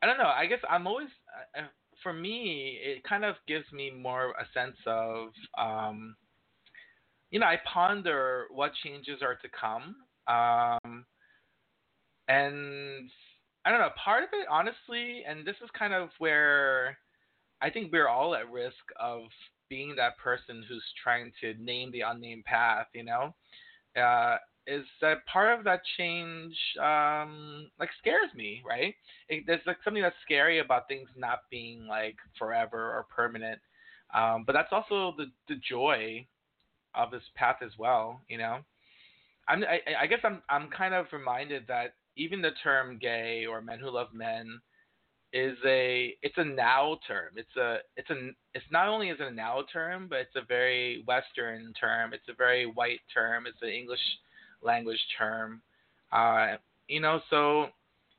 I don't know. I guess I'm always, uh, uh, for me, it kind of gives me more a sense of, um, you know, I ponder what changes are to come. Um, and I don't know. Part of it, honestly, and this is kind of where I think we're all at risk of being that person who's trying to name the unnamed path. You know, uh, is that part of that change um, like scares me, right? It, there's like something that's scary about things not being like forever or permanent. Um, but that's also the the joy of this path as well. You know, I'm I, I guess I'm I'm kind of reminded that even the term gay or men who love men is a it's a now term. It's a it's a it's not only is it a now term, but it's a very Western term. It's a very white term. It's an English language term. Uh, you know, so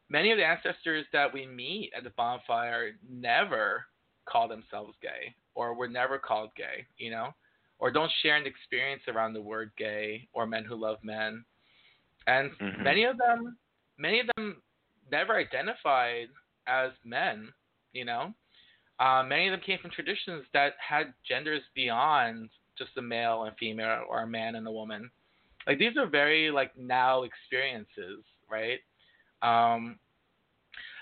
many of the ancestors that we meet at the bonfire never call themselves gay or were never called gay. You know, or don't share an experience around the word gay or men who love men. And Mhm. many of them many of them never identified as men, you know. Uh, many of them came from traditions that had genders beyond just a male and female or a man and a woman. Like these are very like now experiences, right? Um,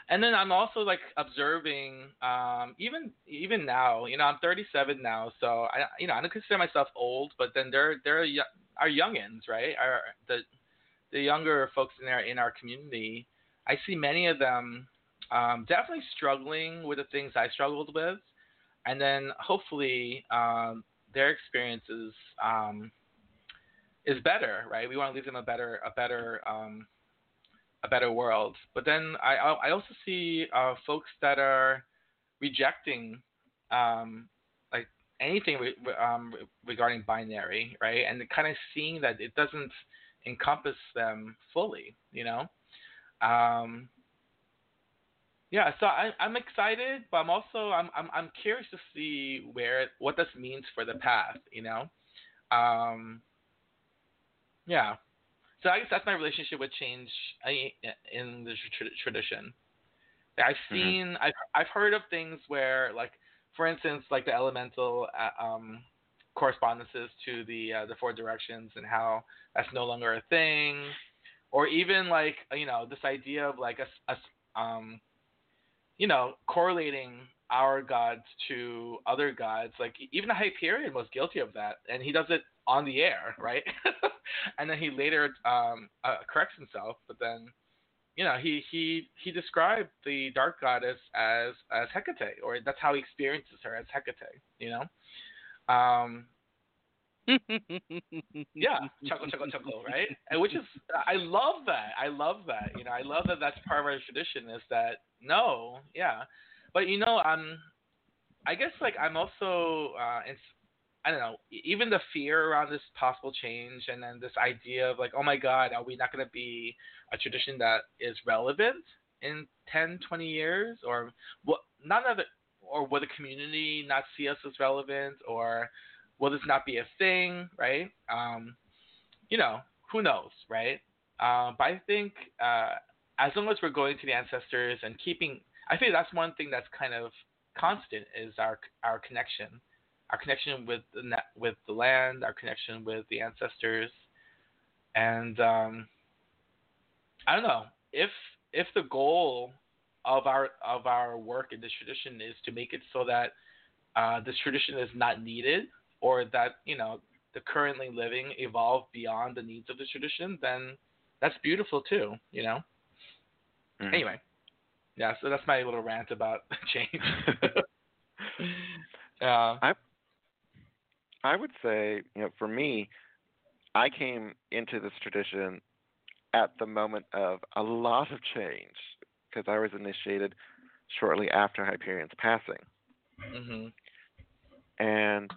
and then I'm also like observing, um, even even now, you know, I'm 37 now, so I, you know, I don't consider myself old, but then there there are our youngins, right? Are the the younger folks in our in our community. I see many of them um, definitely struggling with the things I struggled with, and then hopefully um, their experiences um, is better, right? We want to leave them a better a better um, a better world. But then I I also see uh, folks that are rejecting um, like anything re- um, regarding binary, right? And kind of seeing that it doesn't encompass them fully, you know. Um, yeah, so I, I'm excited, but I'm also I'm, I'm I'm curious to see where what this means for the path, you know. Um, yeah, so I guess that's my relationship with change in the tra- tradition. I've mm-hmm. seen, mm-hmm. I've I've heard of things where, like, for instance, like the elemental uh, um, correspondences to the uh, the four directions and how that's no longer a thing, or even like you know this idea of like a, a um, you know correlating our gods to other gods. Like even Hyperion was guilty of that, and he does it on the air, right? and then he later um, uh, corrects himself, but then you know he he he described the dark goddess as as Hecate, or that's how he experiences her as Hecate. You know. Um, yeah, chuckle, chuckle, chuckle, right? And which is, I love that. I love that. You know, I love that. That's part of our tradition. Is that no, yeah, but you know, I'm, I guess like I'm also, uh, I don't know, even the fear around this possible change and then this idea of like, oh my God, are we not going to be a tradition that is relevant in 10, 20 years? Or what, none of it, or will the community not see us as relevant? Or will this not be a thing, right? Um, you know, who knows, right? Uh, but I think uh, as long as we're going to the ancestors and keeping, I think that's one thing that's kind of constant is our our connection our connection with the with the land, our connection with the ancestors, and um, I don't know if if the goal of our of our work in this tradition is to make it so that uh, this tradition is not needed, or that you know the currently living evolve beyond the needs of the tradition, then that's beautiful too. You know. Mm. Anyway, yeah. So that's my little rant about change. yeah. I I would say, you know, for me, I came into this tradition at the moment of a lot of change because I was initiated shortly after Hyperion's passing. Mm-hmm. And,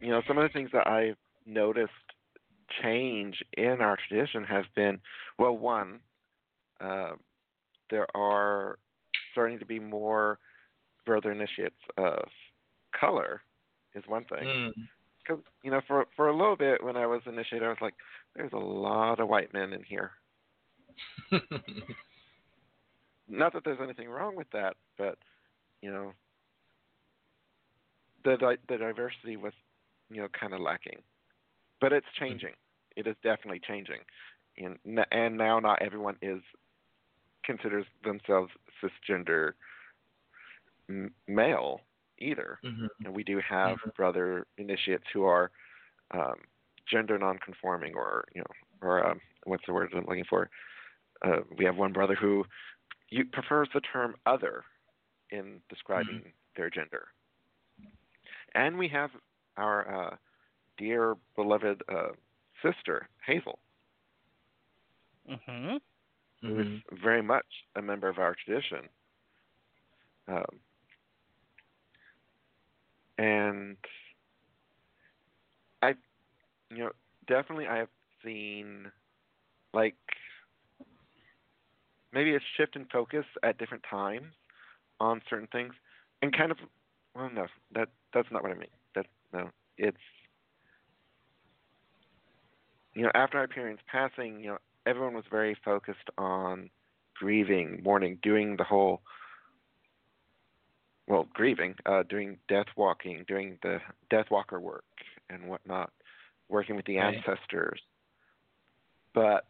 you know, some of the things that I've noticed change in our tradition have been well, one, uh, there are starting to be more further initiates of color is one thing. Because mm. you know, for for a little bit when I was initiated, I was like, "There's a lot of white men in here." Not that there's anything wrong with that, but you know, the the diversity was you know kind of lacking. But it's changing. It is definitely changing, and and now not everyone is considers themselves cisgender male either. Mm-hmm. And we do have mm-hmm. brother initiates who are um, gender nonconforming, or you know, or um, what's the word I'm looking for? Uh, we have one brother who prefers the term other in describing mm-hmm. their gender. And we have our uh, dear beloved uh, sister Hazel, mm-hmm. who is mm-hmm. very much a member of our tradition. Um, and I, you know, definitely I have seen like maybe a shift in focus at different times on certain things, and kind of well, no, that that's not what I mean. That no, it's you know after Hyperion's passing, you know everyone was very focused on grieving, mourning, doing the whole well, grieving, uh, doing death walking, doing the death walker work and whatnot, working with the right. ancestors. But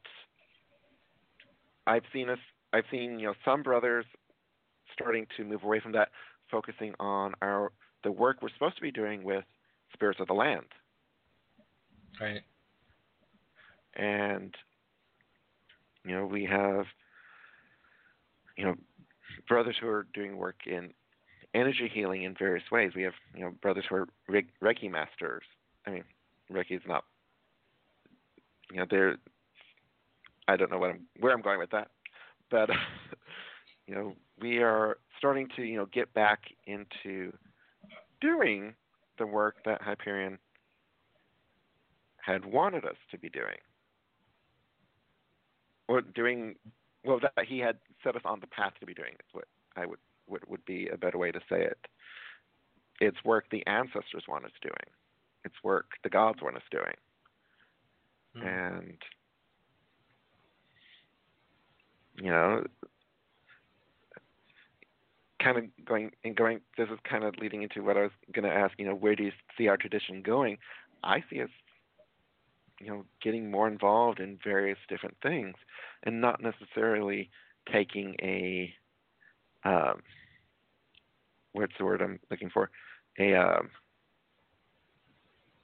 I've seen us I've seen you know some brothers starting to move away from that, focusing on our the work we're supposed to be doing with spirits of the land. Right. And you know we have you know brothers who are doing work in energy healing in various ways. We have you know brothers who are Reiki masters. I mean, Reiki is not you know they're I don't know what I'm where I'm going with that, but you know we are starting to you know get back into doing the work that Hyperion had wanted us to be doing, or doing well that he had set us on the path to be doing. Is what I would would would be a better way to say it. It's work the ancestors want us doing. It's work the gods want us doing. Mm. And you know kind of going and going this is kind of leading into what I was going to ask, you know, where do you see our tradition going? I see us you know getting more involved in various different things and not necessarily taking a um, what's the word I'm looking for? A um,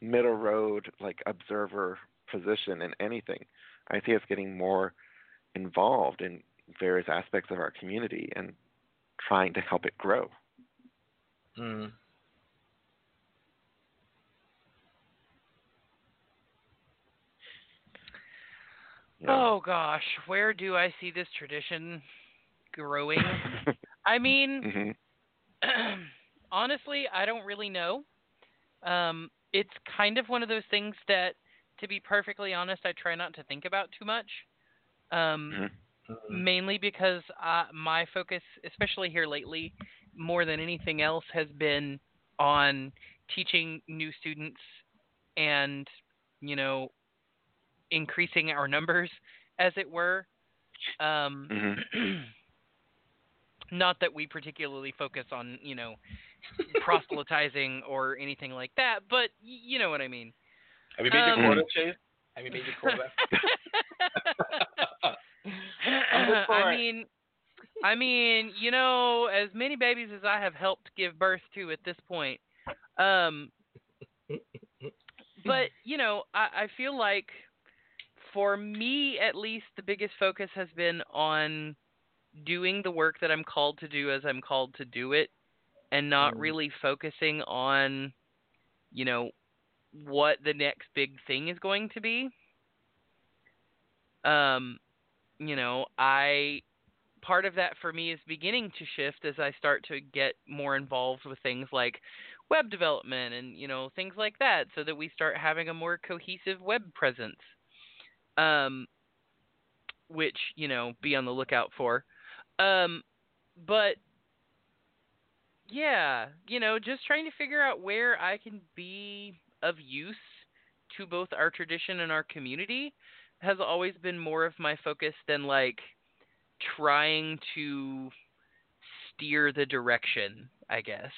middle road, like observer position in anything. I see us getting more involved in various aspects of our community and trying to help it grow. Mm. Oh gosh, where do I see this tradition growing? I mean, mm-hmm. honestly, I don't really know. Um, it's kind of one of those things that, to be perfectly honest, I try not to think about too much. Um, mm-hmm. Mainly because uh, my focus, especially here lately, more than anything else, has been on teaching new students and, you know, increasing our numbers, as it were. Um, mm-hmm. not that we particularly focus on, you know, proselytizing or anything like that, but y- you know what I mean. Have you made um, your quota, Chase? Have you made your quota? I mean, I mean, you know, as many babies as I have helped give birth to at this point, um, but you know, I, I feel like for me at least, the biggest focus has been on doing the work that I'm called to do as I'm called to do it and not Mm. really focusing on, you know, what the next big thing is going to be. Um, you know, I part of that for me is beginning to shift as I start to get more involved with things like web development and you know things like that so that we start having a more cohesive web presence um which you know be on the lookout for um but yeah you know just trying to figure out where i can be of use to both our tradition and our community has always been more of my focus than like trying to steer the direction i guess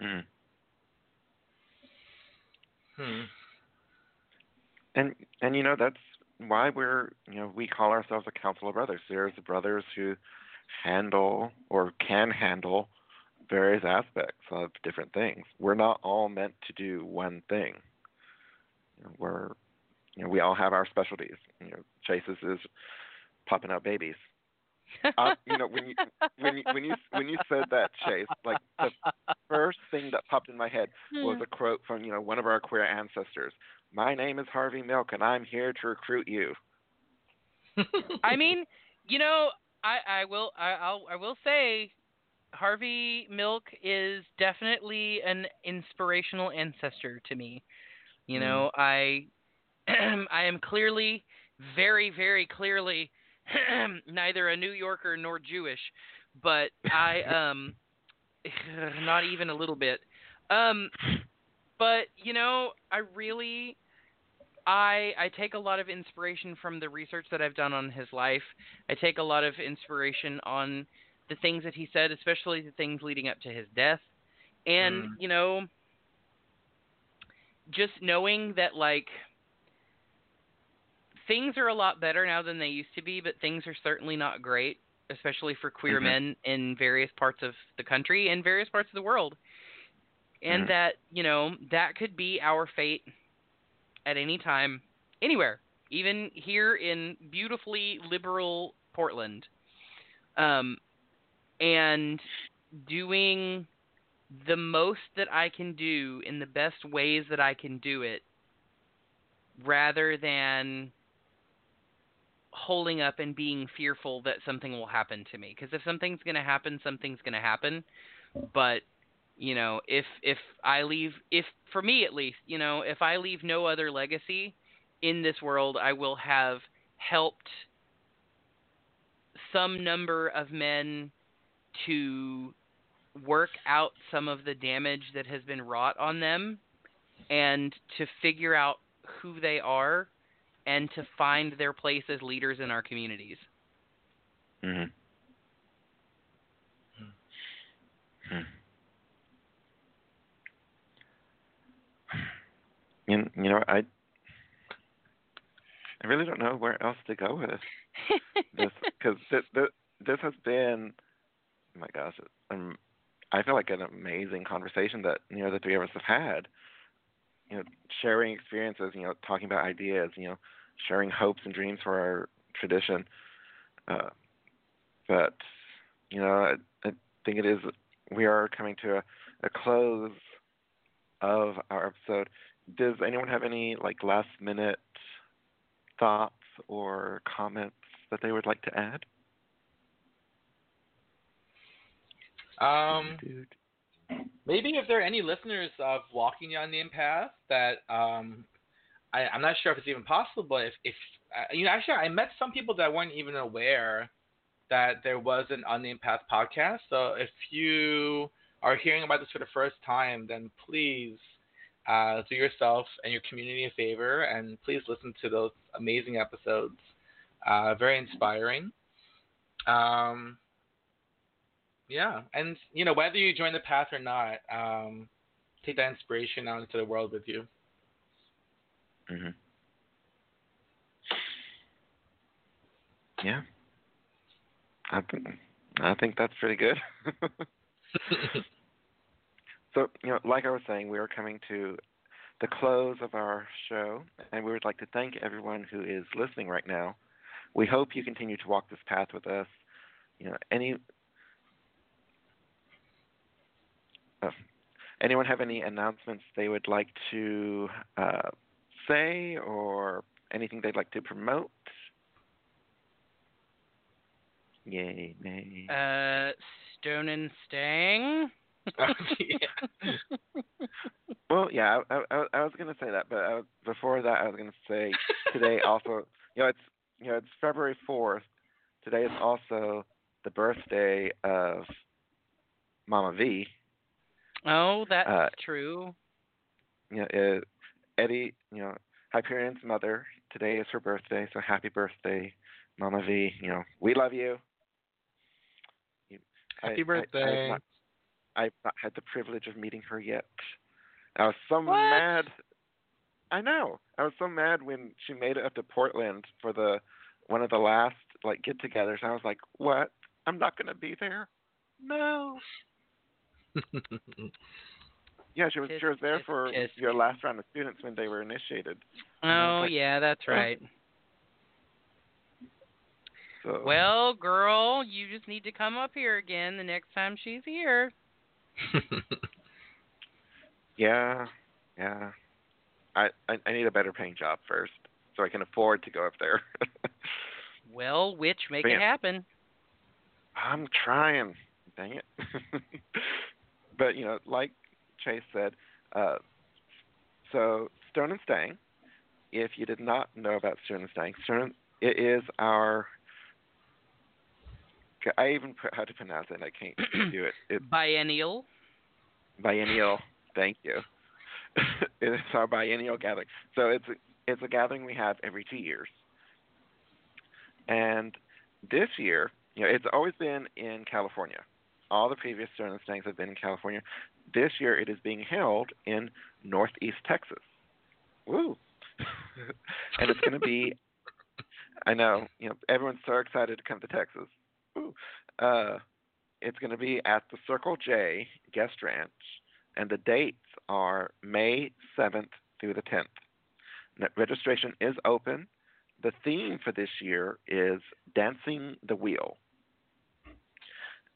Mm. Hmm. And and you know that's why we're you know we call ourselves a council of brothers. There's brothers who handle or can handle various aspects of different things. We're not all meant to do one thing. We're you know we all have our specialties. You know Chase's is popping out babies. uh, you know when you when you when you when you said that Chase, like the thing that popped in my head was a quote from you know one of our queer ancestors. My name is Harvey Milk, and I'm here to recruit you. I mean, you know, I I will I I'll, I will say Harvey Milk is definitely an inspirational ancestor to me. You know, I I am clearly very very clearly neither a New Yorker nor Jewish, but I um not even a little bit. Um but you know, I really I I take a lot of inspiration from the research that I've done on his life. I take a lot of inspiration on the things that he said, especially the things leading up to his death. And, Mm. you know, just knowing that like things are a lot better now than they used to be, but things are certainly not great, especially for queer Mhm. men in various parts of the country and various parts of the world. And Mhm. that, you know, that could be our fate at any time, anywhere, even here in beautifully liberal Portland. Um, and doing the most that I can do in the best ways that I can do it rather than holding up and being fearful that something will happen to me because if something's going to happen something's going to happen. But you know if if i leave if for me at least you know if i leave no other legacy in this world i will have helped some number of men to work out some of the damage that has been wrought on them and to figure out who they are and to find their place as leaders in our communities. Mhm. Hmm. You, you know, I I really don't know where else to go with this because this, this this has been oh my gosh um I feel like an amazing conversation that you know the three of us have had you know sharing experiences you know talking about ideas you know sharing hopes and dreams for our tradition. Uh, but you know I, I think it is we are coming to a, a close of our episode. Does anyone have any like last minute thoughts or comments that they would like to add? Um, Dude. Maybe if there are any listeners of Walking on the Path that um, I, I'm not sure if it's even possible, but if, if uh, you know, actually, I met some people that weren't even aware that there was an Unnamed Path podcast. So if you are hearing about this for the first time, then please uh, do yourself and your community a favor, and please listen to those amazing episodes. Uh, very inspiring. Um, yeah, and you know whether you join the path or not, um, take that inspiration out into the world with you. Mhm. Yeah. I think I think that's pretty good. so, you know, like I was saying, we are coming to the close of our show, and we would like to thank everyone who is listening right now. We hope you continue to walk this path with us. You know, any uh, anyone have any announcements they would like to uh, say or anything they'd like to promote? Yay, nay. Uh, Stone and Stang. yeah. Well, yeah, I, I, I was going to say that, but I, was- before that, I was going to say today also, you know, it's you know, it's February fourth. Today is also the birthday of Mama V. Oh, that's Uh, true. You know, uh, Eddie, you know, Hyperion's mother. Today is her birthday, so happy birthday, Mama V. You know, we love you. You- I- Happy I- birthday. I've not, I've not had the privilege of meeting her yet. I was so What? mad. I know. I was so mad when she made it up to Portland for the one of the last like get-togethers. I was like, "What? I'm not going to be there." No. Yeah, she was. Kiss, she was there kiss, for kiss. your last round of students when they were initiated. Oh, like, yeah, that's right. So Well, girl, you just need to come up here again the next time she's here. yeah, yeah. I, I I need a better paying job first, so I can afford to go up there. Well, witch, make But it happen. I'm trying. Dang it. But you know, like Chase said, uh, so Stone and Stang. If you did not know about Stone and Stang, Stone it is our. I even put how to pronounce it. and I can't do it. It's Biennial. biennial. Thank you. it is our biennial gathering. So it's a, it's a gathering we have every two years. And this year, you know, it's always been in California. All the previous Stone and have been in California. This year, it is being held in Northeast Texas. Woo! and it's going to be I know. You know, everyone's so excited to come to Texas. Ooh. Uh, it's going to be at the Circle J Guest Ranch, and the dates are May 7th through the 10th. Registration is open. The theme for this year is Dancing the Wheel.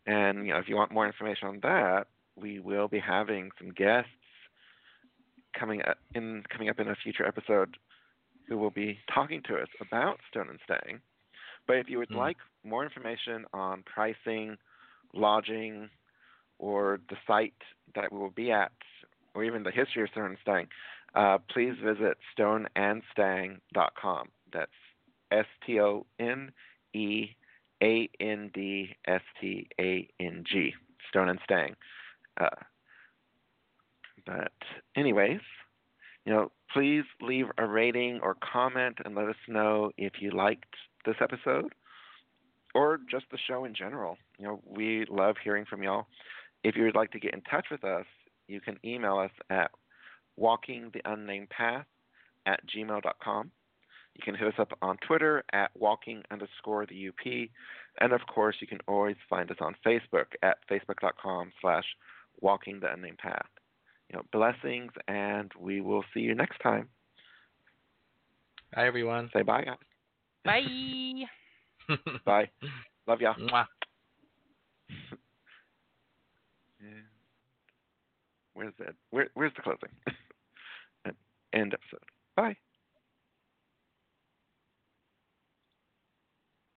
And you know, if you want more information on that, we will be having some guests coming up in coming up in a future episode who will be talking to us about Stone and Stang. But if you would mm. like more information on pricing, lodging, or the site that we will be at, or even the history of Stone and Stang, uh, please visit stoneandstang.com. That's S T O N E A N D S T A N G. Stone and Stang. Uh, but, anyways, you know, please leave a rating or comment and let us know if you liked this episode or just the show in general. You know, we love hearing from y'all. If you would like to get in touch with us, you can email us at walkingtheunnamedpath at gmail.com. You can hit us up on Twitter at walking underscore the UP. And of course, you can always find us on Facebook at facebook.com slash walking the unnamed path. You know, blessings, and we will see you next time. Bye, everyone. Say bye, guys. Bye. bye. Love y'all. Mwah. Where's that? Where, where's the closing? End episode. Bye.